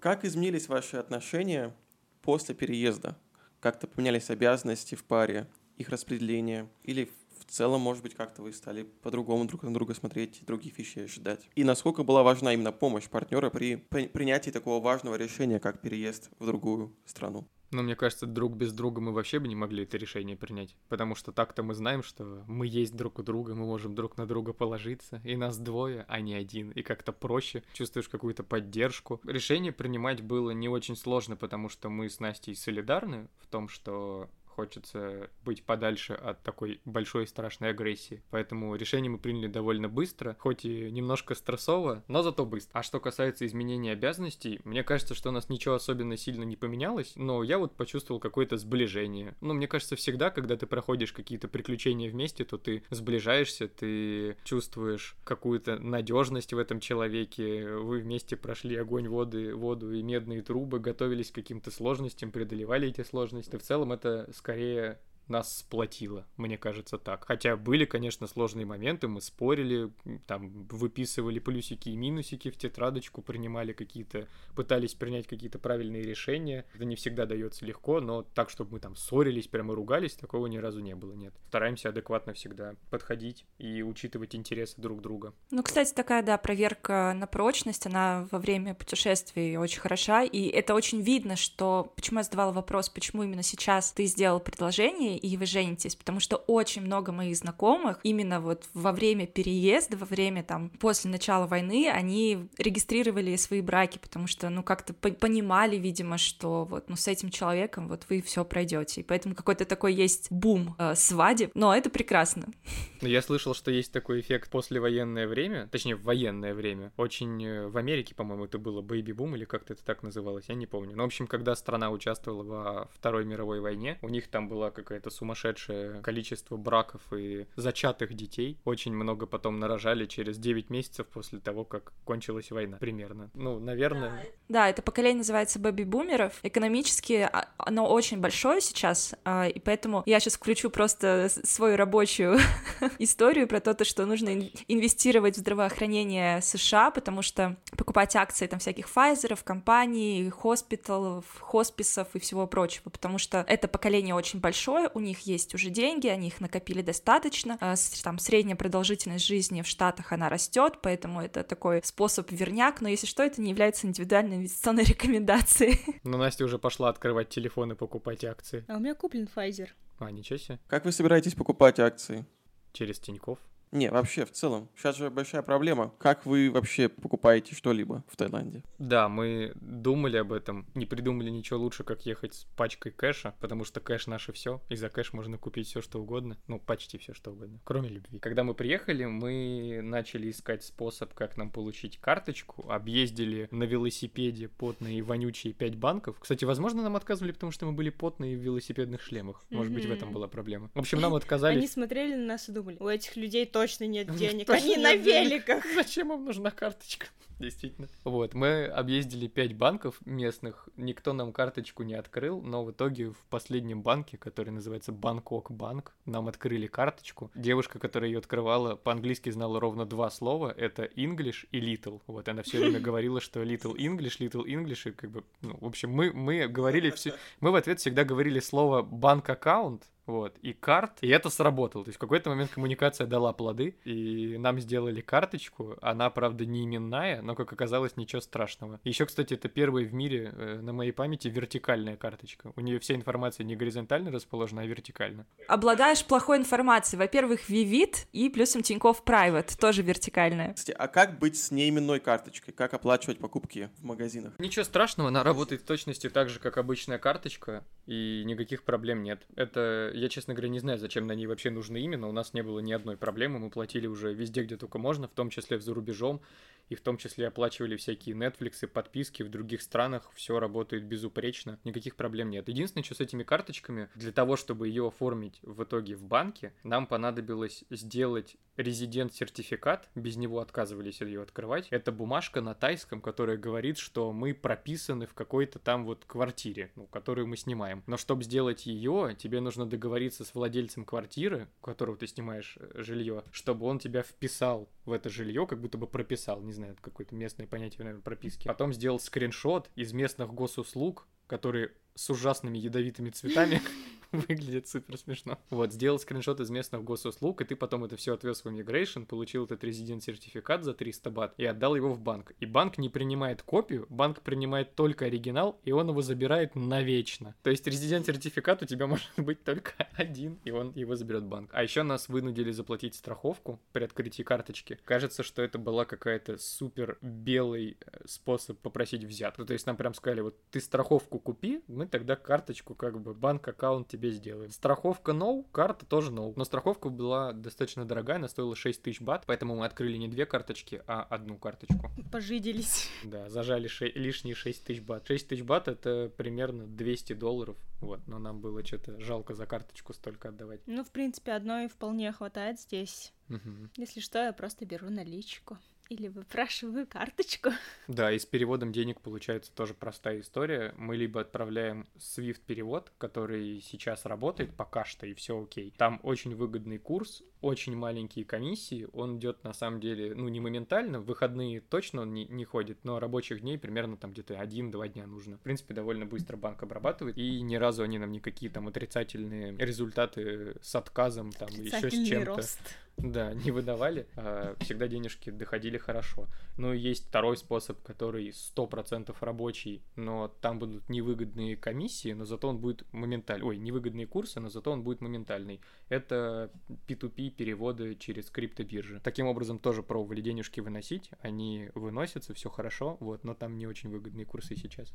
[SPEAKER 3] Как изменились ваши отношения после переезда? Как-то поменялись обязанности в паре, их распределение? Или в целом, может быть, как-то вы стали по-другому друг на друга смотреть других вещей ожидать? И насколько была важна именно помощь партнера при- принятии такого важного решения, как переезд в другую страну?
[SPEAKER 4] Но мне кажется, друг без друга мы вообще бы не могли это решение принять. Потому что так-то мы знаем, что мы есть друг у друга, мы можем друг на друга положиться. И нас двое, а не один. И как-то проще, чувствуешь какую-то поддержку. Решение принимать было не очень сложно, потому что мы с Настей солидарны в том, что хочется быть подальше от такой большой страшной агрессии. Поэтому решение мы приняли довольно быстро, хоть и немножко стрессово, но зато быстро. А что касается изменения обязанностей, мне кажется, что у нас ничего особенно сильно не поменялось, но я вот почувствовал какое-то сближение. Ну, мне кажется, всегда, когда ты проходишь какие-то приключения вместе, то ты сближаешься, ты чувствуешь какую-то надежность в этом человеке, вы вместе прошли огонь, воды, воду и медные трубы, готовились к каким-то сложностям, преодолевали эти сложности. В целом это скорее нас сплотило, мне кажется так. Хотя были, конечно, сложные моменты, мы спорили, там выписывали плюсики и минусики в тетрадочку, принимали какие-то, пытались принять какие-то правильные решения. Это не всегда дается легко, но так, чтобы мы там ссорились, прямо ругались, такого ни разу не было, нет. Стараемся адекватно всегда подходить и учитывать интересы друг друга.
[SPEAKER 2] Ну, кстати, такая, да, проверка на прочность, она во время путешествий очень хороша, и это очень видно, что... Почему я задавала вопрос, почему именно сейчас ты сделал предложение, и вы женитесь, потому что очень много моих знакомых именно вот во время переезда, во время там после начала войны, они регистрировали свои браки, потому что, ну, как-то понимали, видимо, что вот, ну, с этим человеком вот вы все пройдете, и поэтому какой-то такой есть бум э, свадеб, но это прекрасно.
[SPEAKER 4] Ну, я слышал, что есть такой эффект послевоенное время, точнее, в военное время. Очень э, в Америке, по-моему, это было бэйби-бум или как-то это так называлось, я не помню. Но, в общем, когда страна участвовала во Второй мировой войне, у них там была какая-то это сумасшедшее количество браков и зачатых детей. Очень много потом нарожали через 9 месяцев после того, как кончилась война, примерно. Ну, наверное...
[SPEAKER 2] Да, это поколение называется бэби-бумеров. Экономически а, оно очень большое сейчас, а, и поэтому я сейчас включу просто свою рабочую историю про то, что нужно инвестировать в здравоохранение США, потому что покупать акции там всяких Pfizer, компаний, хоспиталов, хосписов и всего прочего, потому что это поколение очень большое, у них есть уже деньги, они их накопили достаточно, а, там средняя продолжительность жизни в Штатах, она растет, поэтому это такой способ верняк, но если что, это не является индивидуальной инвестиционной рекомендацией.
[SPEAKER 4] Но Настя уже пошла открывать телефон и покупать акции.
[SPEAKER 5] А у меня куплен Pfizer.
[SPEAKER 4] А, ничего себе.
[SPEAKER 3] Как вы собираетесь покупать акции?
[SPEAKER 4] Через Тиньков.
[SPEAKER 3] Не, вообще, в целом. Сейчас же большая проблема. Как вы вообще покупаете что-либо в Таиланде?
[SPEAKER 4] Да, мы думали об этом. Не придумали ничего лучше, как ехать с пачкой кэша, потому что кэш наше все, и за кэш можно купить все, что угодно. Ну, почти все, что угодно, кроме любви. Когда мы приехали, мы начали искать способ, как нам получить карточку, объездили на велосипеде потные и вонючие пять банков. Кстати, возможно, нам отказывали, потому что мы были потные в велосипедных шлемах. Может быть, в этом была проблема. В общем, нам отказали.
[SPEAKER 5] Они смотрели на нас и думали, у этих людей точно точно нет денег, они на великах.
[SPEAKER 4] Зачем им нужна карточка? Действительно. Вот, мы объездили пять банков местных, никто нам карточку не открыл, но в итоге в последнем банке, который называется Бангкок Банк, нам открыли карточку. Девушка, которая ее открывала, по-английски знала ровно два слова, это English и Little. Вот, она все время говорила, что Little English, Little English, и как бы, ну, в общем, мы, мы говорили все, мы в ответ всегда говорили слово банк аккаунт, вот, и карт, и это сработало. То есть в какой-то момент коммуникация дала плоды, и нам сделали карточку. Она, правда, не именная, но, как оказалось, ничего страшного. Еще, кстати, это первая в мире э, на моей памяти вертикальная карточка. У нее вся информация не горизонтально расположена, а вертикально.
[SPEAKER 2] Обладаешь плохой информацией. Во-первых, Вивит и плюсом Тинькофф Private, тоже вертикальная.
[SPEAKER 3] Кстати, а как быть с неименной карточкой? Как оплачивать покупки в магазинах?
[SPEAKER 4] Ничего страшного, она работает в точности так же, как обычная карточка, и никаких проблем нет. Это я, честно говоря, не знаю, зачем на ней вообще нужно именно. У нас не было ни одной проблемы. Мы платили уже везде, где только можно, в том числе за рубежом. И в том числе оплачивали всякие Netflix и подписки в других странах. Все работает безупречно. Никаких проблем нет. Единственное, что с этими карточками, для того, чтобы ее оформить в итоге в банке, нам понадобилось сделать резидент-сертификат, без него отказывались ее открывать. Это бумажка на тайском, которая говорит, что мы прописаны в какой-то там вот квартире, ну, которую мы снимаем. Но чтобы сделать ее, тебе нужно договориться с владельцем квартиры, у которого ты снимаешь э, жилье, чтобы он тебя вписал в это жилье, как будто бы прописал, не знаю, какое-то местное понятие, наверное, прописки. Потом сделал скриншот из местных госуслуг, которые с ужасными ядовитыми цветами Выглядит супер смешно. Вот, сделал скриншот из местных госуслуг, и ты потом это все отвез в Immigration, получил этот резидент-сертификат за 300 бат и отдал его в банк. И банк не принимает копию, банк принимает только оригинал, и он его забирает навечно. То есть резидент-сертификат у тебя может быть только один, и он его заберет банк. А еще нас вынудили заплатить страховку при открытии карточки. Кажется, что это была какая-то супер белый э, способ попросить взятку. То есть нам прям сказали, вот ты страховку купи, мы тогда карточку, как бы банк-аккаунт тебе сделаем. Страховка no, карта тоже no. Но страховка была достаточно дорогая, она стоила 6 тысяч бат, поэтому мы открыли не две карточки, а одну карточку.
[SPEAKER 5] Пожиделись.
[SPEAKER 4] Да, зажали ши- лишние 6 тысяч бат. 6 тысяч бат это примерно 200 долларов, вот, но нам было что-то жалко за карточку столько отдавать.
[SPEAKER 5] Ну, в принципе, одной вполне хватает здесь.
[SPEAKER 4] Мгм.
[SPEAKER 5] Если что, я просто беру наличку. Или выпрашиваю карточку.
[SPEAKER 4] Да, и с переводом денег получается тоже простая история. Мы либо отправляем Swift перевод, который сейчас работает пока что, и все окей. Там очень выгодный курс, очень маленькие комиссии. Он идет на самом деле, ну, не моментально, в выходные точно он не, не ходит, но рабочих дней примерно там где-то один-два дня нужно. В принципе, довольно быстро банк обрабатывает, и ни разу они нам никакие там отрицательные результаты с отказом, там, еще с чем-то.
[SPEAKER 5] рост.
[SPEAKER 4] Да, не выдавали, а всегда денежки доходили хорошо. Ну, есть второй способ, который 100% рабочий, но там будут невыгодные комиссии, но зато он будет моментальный. Ой, невыгодные курсы, но зато он будет моментальный. Это P2P переводы через криптобиржи. Таким образом тоже пробовали денежки выносить, они выносятся, все хорошо, вот, но там не очень выгодные курсы сейчас.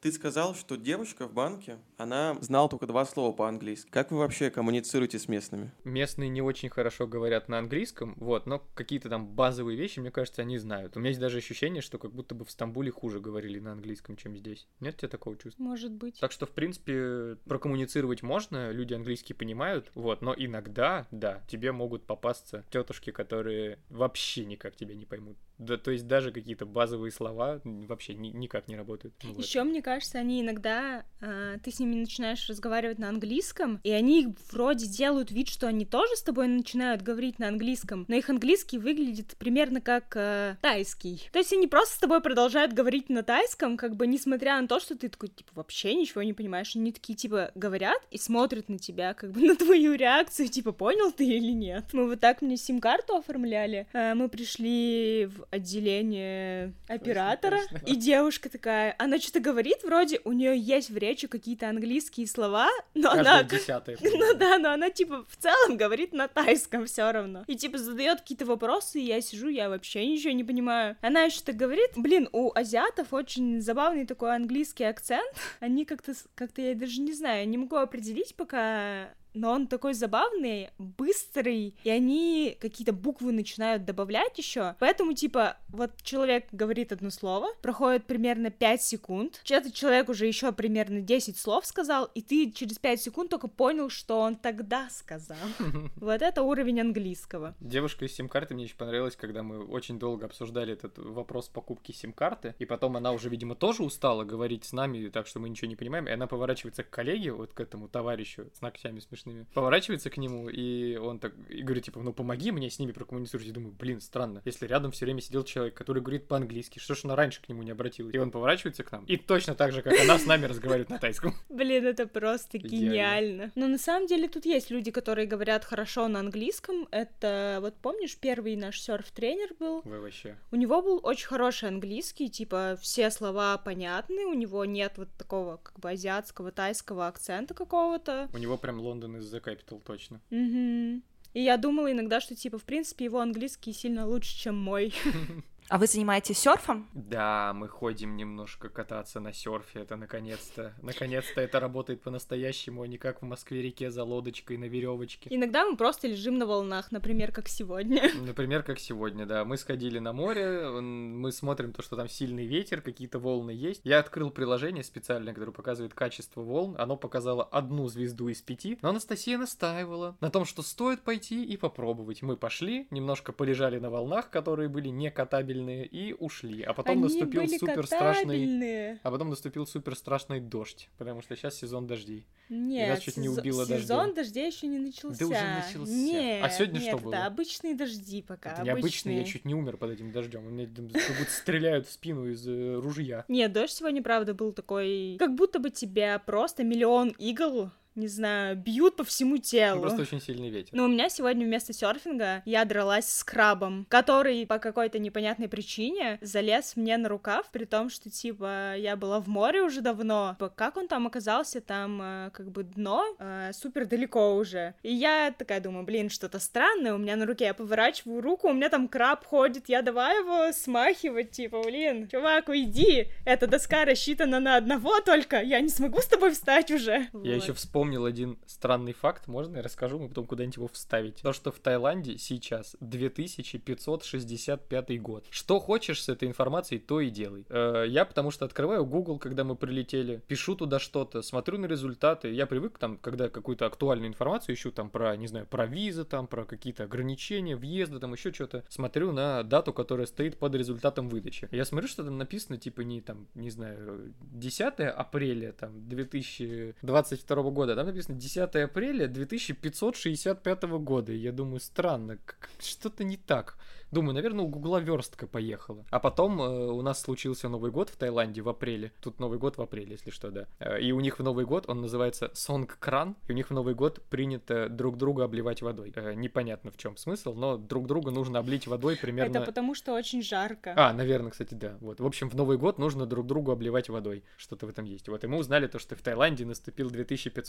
[SPEAKER 3] Ты сказал, что девушка в банке, она знала только два слова по-английски. Как вы вообще коммуницируете с местными?
[SPEAKER 4] Местные не очень хорошо говорят на английском, вот, но какие-то там базовые вещи, мне кажется, они знают. У меня есть даже ощущение, что как будто бы в Стамбуле хуже говорили на английском, чем здесь. Нет у тебя такого чувства?
[SPEAKER 5] Может быть.
[SPEAKER 4] Так что, в принципе, прокоммуницировать можно, люди английский понимают, вот, но иногда, да, тебе могут попасться тетушки, которые вообще никак тебя не поймут. Да, то есть даже какие-то базовые слова вообще ни- никак не работают. Ну Вот.
[SPEAKER 5] Еще, мне кажется, они иногда, а, ты с ними начинаешь разговаривать на английском, и они вроде делают вид, что они тоже с тобой начинают говорить на английском, но их английский выглядит примерно как э, тайский. То есть они просто с тобой продолжают говорить на тайском, как бы несмотря на то, что ты такой, типа, вообще ничего не понимаешь. Они такие, типа, говорят и смотрят на тебя, как бы на твою реакцию, типа, понял ты или нет. Мы вот так мне сим-карту оформляли. А, Мы пришли в отделение оператора,
[SPEAKER 4] точно.
[SPEAKER 5] и девушка такая, она что-то говорит, вроде у нее есть в речи какие-то английские слова, но
[SPEAKER 4] Каждое
[SPEAKER 5] она... Ну да, но она типа в целом говорит на тайском все равно. И типа задает какие-то вопросы, и я сижу, я вообще ничего не понимаю. Она так говорит. Блин, у азиатов очень забавный такой английский акцент. Они как-то, как-то я даже не знаю, не могу определить пока но он такой забавный, быстрый, и они какие-то буквы начинают добавлять еще. Поэтому, типа, вот человек говорит одно слово, проходит примерно 5 секунд, этот человек уже еще примерно 10 слов сказал, и ты через 5 секунд только понял, что он тогда сказал. Вот это уровень английского.
[SPEAKER 4] Девушка из сим-карты мне еще понравилась, когда мы очень долго обсуждали этот вопрос покупки сим-карты, и потом она уже, видимо, тоже устала говорить с нами, так что мы ничего не понимаем, и она поворачивается к коллеге, вот к этому товарищу с ногтями смешными, поворачивается к нему, и он так, и говорит, типа, ну помоги мне с ними прокоммуницировать. Я думаю, блин, странно, если рядом все время сидел человек, который говорит по-английски, что ж она раньше к нему не обратилась? И он поворачивается к нам, и точно так же, как она с нами разговаривает на тайском.
[SPEAKER 5] Блин, это просто гениально. Но на самом деле тут есть люди, которые говорят хорошо на английском. Это, вот помнишь, первый наш серф-тренер был?
[SPEAKER 4] Вы вообще.
[SPEAKER 5] У него был очень хороший английский, типа все слова понятны, у него нет вот такого как бы азиатского, тайского акцента какого-то.
[SPEAKER 4] У него прям Лондон из The Capital точно.
[SPEAKER 5] Мгм. И я думала иногда, что, типа, в принципе, его английский сильно лучше, чем мой.
[SPEAKER 2] А вы занимаетесь серфом?
[SPEAKER 4] Да, мы ходим немножко кататься на серфе. Это наконец-то. Наконец-то это работает по-настоящему, а не как в Москве-реке за лодочкой на веревочке.
[SPEAKER 5] Иногда мы просто лежим на волнах, например, как сегодня.
[SPEAKER 4] Например, как сегодня, да. Мы сходили на море, мы смотрим то, что там сильный ветер, какие-то волны есть. Я открыл приложение специальное, которое показывает качество волн. Оно показало одну звезду из пяти, но Анастасия настаивала на том, что стоит пойти и попробовать. Мы пошли, немножко полежали на волнах, которые были не катабельные, и ушли. А потом
[SPEAKER 5] Они
[SPEAKER 4] наступил
[SPEAKER 5] были
[SPEAKER 4] супер страшный... А потом наступил супер страшный дождь, потому что сейчас сезон дождей.
[SPEAKER 5] Нет,
[SPEAKER 4] чуть не
[SPEAKER 5] сезон-
[SPEAKER 4] убило
[SPEAKER 5] сезон дождей еще не начался.
[SPEAKER 4] уже начался.
[SPEAKER 5] Нет,
[SPEAKER 4] А сегодня
[SPEAKER 5] нет,
[SPEAKER 4] что
[SPEAKER 5] это
[SPEAKER 4] было?
[SPEAKER 5] обычные дожди пока.
[SPEAKER 4] Это необычно, я чуть не умер под этим дождем. У меня как будто стреляют в спину из э, ружья.
[SPEAKER 5] Нет, дождь сегодня, правда, был такой... Как будто бы тебя просто миллион игл, не знаю, бьют по всему
[SPEAKER 4] Ну,
[SPEAKER 5] телу.
[SPEAKER 4] просто очень сильный ветер.
[SPEAKER 5] Но у меня сегодня вместо серфинга я дралась с крабом, который по какой-то непонятной причине залез мне на рукав, при том, что, типа, я была в море уже давно. Типа, Как он там оказался, там, э, как бы, дно э, супер далеко уже. И я такая думаю, блин, что-то странное у меня на руке. Я поворачиваю руку, у меня там краб ходит, я давай его смахивать, типа, блин, чувак, уйди, эта доска рассчитана на одного только, я не смогу с тобой встать уже.
[SPEAKER 4] Я
[SPEAKER 5] Вот.
[SPEAKER 4] еще вспомнил вспомнил один странный факт, можно я расскажу, мы потом куда-нибудь его вставить. То, что в Таиланде сейчас 2565 год. Что хочешь с этой информацией, то и делай. Э, я потому что открываю Google, когда мы прилетели, пишу туда что-то, смотрю на результаты. Я привык там, когда какую-то актуальную информацию ищу там про, не знаю, про визы, там, про какие-то ограничения, въезда, там еще что-то. Смотрю на дату, которая стоит под результатом выдачи. Я смотрю, что там написано, типа, не там, не знаю, 10 апреля, там, 2022 года. Там написано 10 апреля 2565 года. И я думаю, странно, что-то не так. Думаю, наверное, у Гугла верстка поехала. А потом э, у нас случился Новый год в Таиланде в апреле. Тут Новый год в апреле, если что, да. Э, и у них в Новый год он называется Сонг Кран. И у них в Новый год принято друг друга обливать водой. Э, непонятно в чем смысл, но друг друга нужно облить водой примерно...
[SPEAKER 5] Это потому что очень жарко.
[SPEAKER 4] А, наверное, кстати, да. Вот. В общем, в Новый год нужно друг другу обливать водой. Что-то в этом есть. Вот. И мы узнали то, что в Таиланде наступил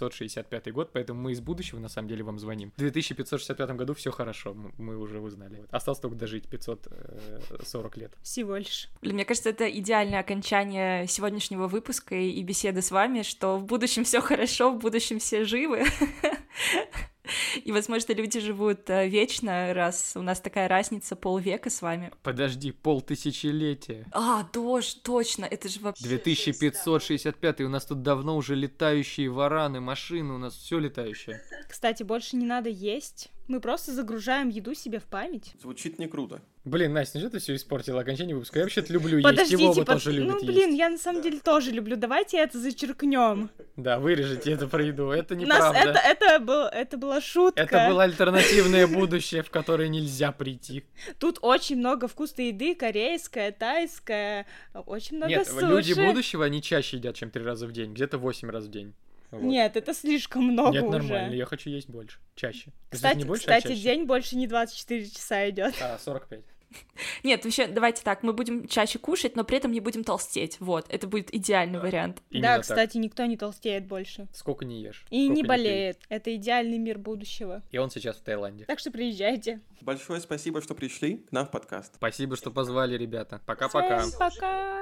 [SPEAKER 4] 2565 год, поэтому мы из будущего, на самом деле, вам звоним. В 2565 году все хорошо, мы уже узнали. Вот. Осталось только дожить 540 лет.
[SPEAKER 5] Всего лишь.
[SPEAKER 2] Блин, мне кажется, это идеальное окончание сегодняшнего выпуска и беседы с вами, что в будущем все хорошо, в будущем все живы. И, возможно, люди живут э, вечно, раз у нас такая разница полвека с вами.
[SPEAKER 4] Подожди, полтысячелетия.
[SPEAKER 2] А, тоже, точно, это же вообще...
[SPEAKER 4] 2565, у нас тут давно уже летающие вараны, машины, у нас все летающее.
[SPEAKER 5] Кстати, больше не надо есть. Мы просто загружаем еду себе в память.
[SPEAKER 3] Звучит не круто.
[SPEAKER 4] Блин, Настя, ну что ты все испортила окончание выпуска? Я вообще-то люблю
[SPEAKER 5] Подождите,
[SPEAKER 4] есть. Его
[SPEAKER 5] под...
[SPEAKER 4] тоже любит
[SPEAKER 5] Ну, блин, я на самом деле тоже люблю. Давайте это зачеркнем.
[SPEAKER 4] Да, вырежите это про еду. Это
[SPEAKER 5] Нас
[SPEAKER 4] неправда.
[SPEAKER 5] это, это, был, это была шутка.
[SPEAKER 4] Это было альтернативное будущее, в которое нельзя прийти.
[SPEAKER 5] Тут очень много вкусной еды, корейская, тайская, очень много
[SPEAKER 4] Нет,
[SPEAKER 5] суши.
[SPEAKER 4] люди будущего, они чаще едят, чем три раза в день. Где-то восемь раз в день. Вот.
[SPEAKER 5] Нет, это слишком много
[SPEAKER 4] Нет,
[SPEAKER 5] уже.
[SPEAKER 4] нормально, я хочу есть больше, чаще.
[SPEAKER 5] Кстати,
[SPEAKER 4] не больше, а
[SPEAKER 5] кстати,
[SPEAKER 4] чаще.
[SPEAKER 5] день больше не 24 часа идет.
[SPEAKER 4] А, 45.
[SPEAKER 2] Нет, вообще, давайте так, мы будем чаще кушать, но при этом не будем толстеть. Вот, это будет идеальный вариант.
[SPEAKER 4] Именно
[SPEAKER 5] да,
[SPEAKER 4] так.
[SPEAKER 5] кстати, никто не толстеет больше.
[SPEAKER 4] Сколько не ешь.
[SPEAKER 5] И не болеет. Это идеальный мир будущего.
[SPEAKER 4] И он сейчас в Таиланде.
[SPEAKER 5] Так что приезжайте.
[SPEAKER 3] Большое спасибо, что пришли к нам в подкаст.
[SPEAKER 4] Спасибо, что позвали, ребята. Пока-пока.
[SPEAKER 5] Всем пока.